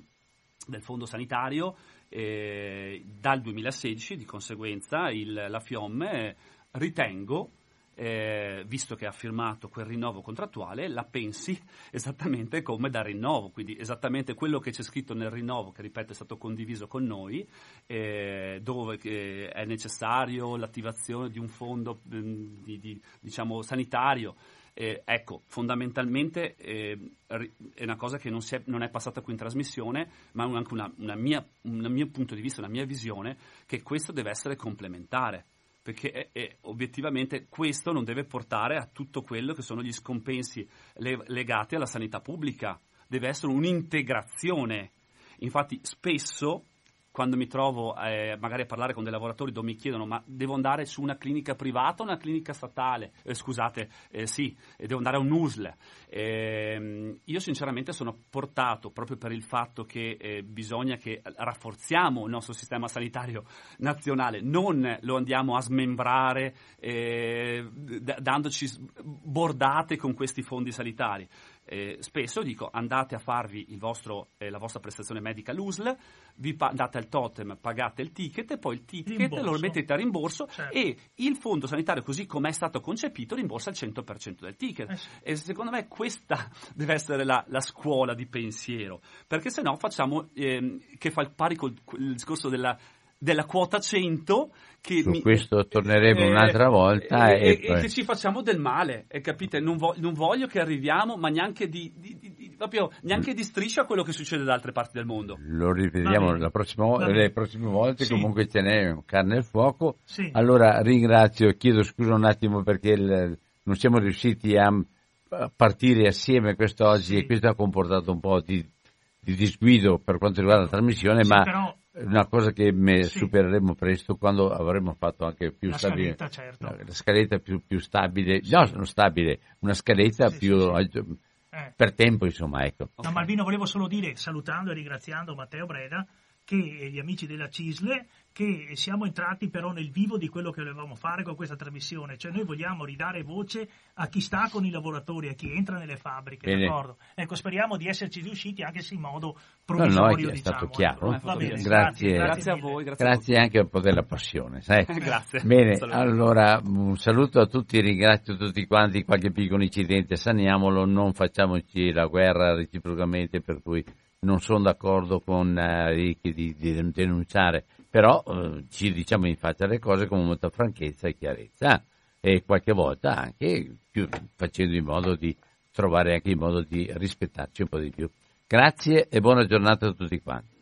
del fondo sanitario, eh, dal 2016 di conseguenza il- la FIOM ritengo eh, visto che ha firmato quel rinnovo contrattuale, la pensi esattamente come da rinnovo, quindi esattamente quello che c'è scritto nel rinnovo, che ripeto è stato condiviso con noi, eh, dove eh, è necessario l'attivazione di un fondo mm, di- di- diciamo, sanitario. Eh, ecco, fondamentalmente eh, è una cosa che non, è, non è passata qui in trasmissione, ma è anche un mio punto di vista, una mia visione, che questo deve essere complementare perché è- è- obiettivamente questo non deve portare a tutto quello che sono gli scompensi le- legati alla sanità pubblica, deve essere un'integrazione. Infatti spesso quando mi trovo eh, magari a parlare con dei lavoratori dove mi chiedono ma devo andare su una clinica privata o una clinica statale? Eh, scusate, eh, sì, eh, devo andare a un USL. Ehm, io sinceramente sono portato proprio per il fatto che eh, bisogna che rafforziamo il nostro sistema sanitario nazionale, non lo andiamo a smembrare eh, d- dandoci bordate con questi fondi sanitari. Eh, spesso dico andate a farvi il vostro, eh, la vostra prestazione medica all'USL, vi pa- date al totem, pagate il ticket e poi il ticket Rimborso. lo mettete a rimborso Certo. e il fondo sanitario così come è stato concepito rimborsa il 100% del ticket. Eh sì. E secondo me questa deve essere la, la scuola di pensiero, perché se no facciamo ehm, che fa il pari col il discorso della, della quota 100 che Su mi- questo torneremo eh, un'altra volta e, e e- e poi- che ci facciamo del male, e capite? Non, vo- non voglio che arriviamo, ma neanche di, di- di- di- proprio neanche di striscia a quello che succede da altre parti del mondo. Lo ripetiamo la prossima le prossime volte, Sì. comunque ce n'è carne al fuoco. Sì. Allora ringrazio, chiedo scusa un attimo perché il- non siamo riusciti a, a partire assieme quest'oggi Sì. e questo ha comportato un po' di, di disguido per quanto riguarda la trasmissione, Sì, ma però- una cosa che me- Sì. supereremo presto quando avremo fatto anche più La stabile. scaletta, certo. La, scaletta più, più stabile, no, non stabile, una scaletta Sì, più sì, sì. Eh. per tempo, insomma, ecco. No, Malvino, volevo solo dire, salutando e ringraziando Matteo Breda, che gli amici della CISLE, che siamo entrati però nel vivo di quello che volevamo fare con questa trasmissione, cioè noi vogliamo ridare voce a chi sta con i lavoratori, a chi entra nelle fabbriche, Bene. d'accordo? Ecco, speriamo di esserci riusciti anche se in modo No, provvisorio, no, è, è diciamo. stato chiaro. Va bene, grazie, Grazie a mille. voi, grazie, Grazie anche un po' della passione, sai. Grazie. Bene, Saluto. allora un saluto a tutti, ringrazio tutti quanti, qualche piccolo incidente saniamolo, non facciamoci la guerra reciprocamente per cui non sono d'accordo con eh, di, di denunciare, però eh, ci diciamo in faccia le cose con molta franchezza e chiarezza e qualche volta anche più- facendo in modo di trovare anche il modo di rispettarci un po' di più. Grazie e buona giornata a tutti quanti.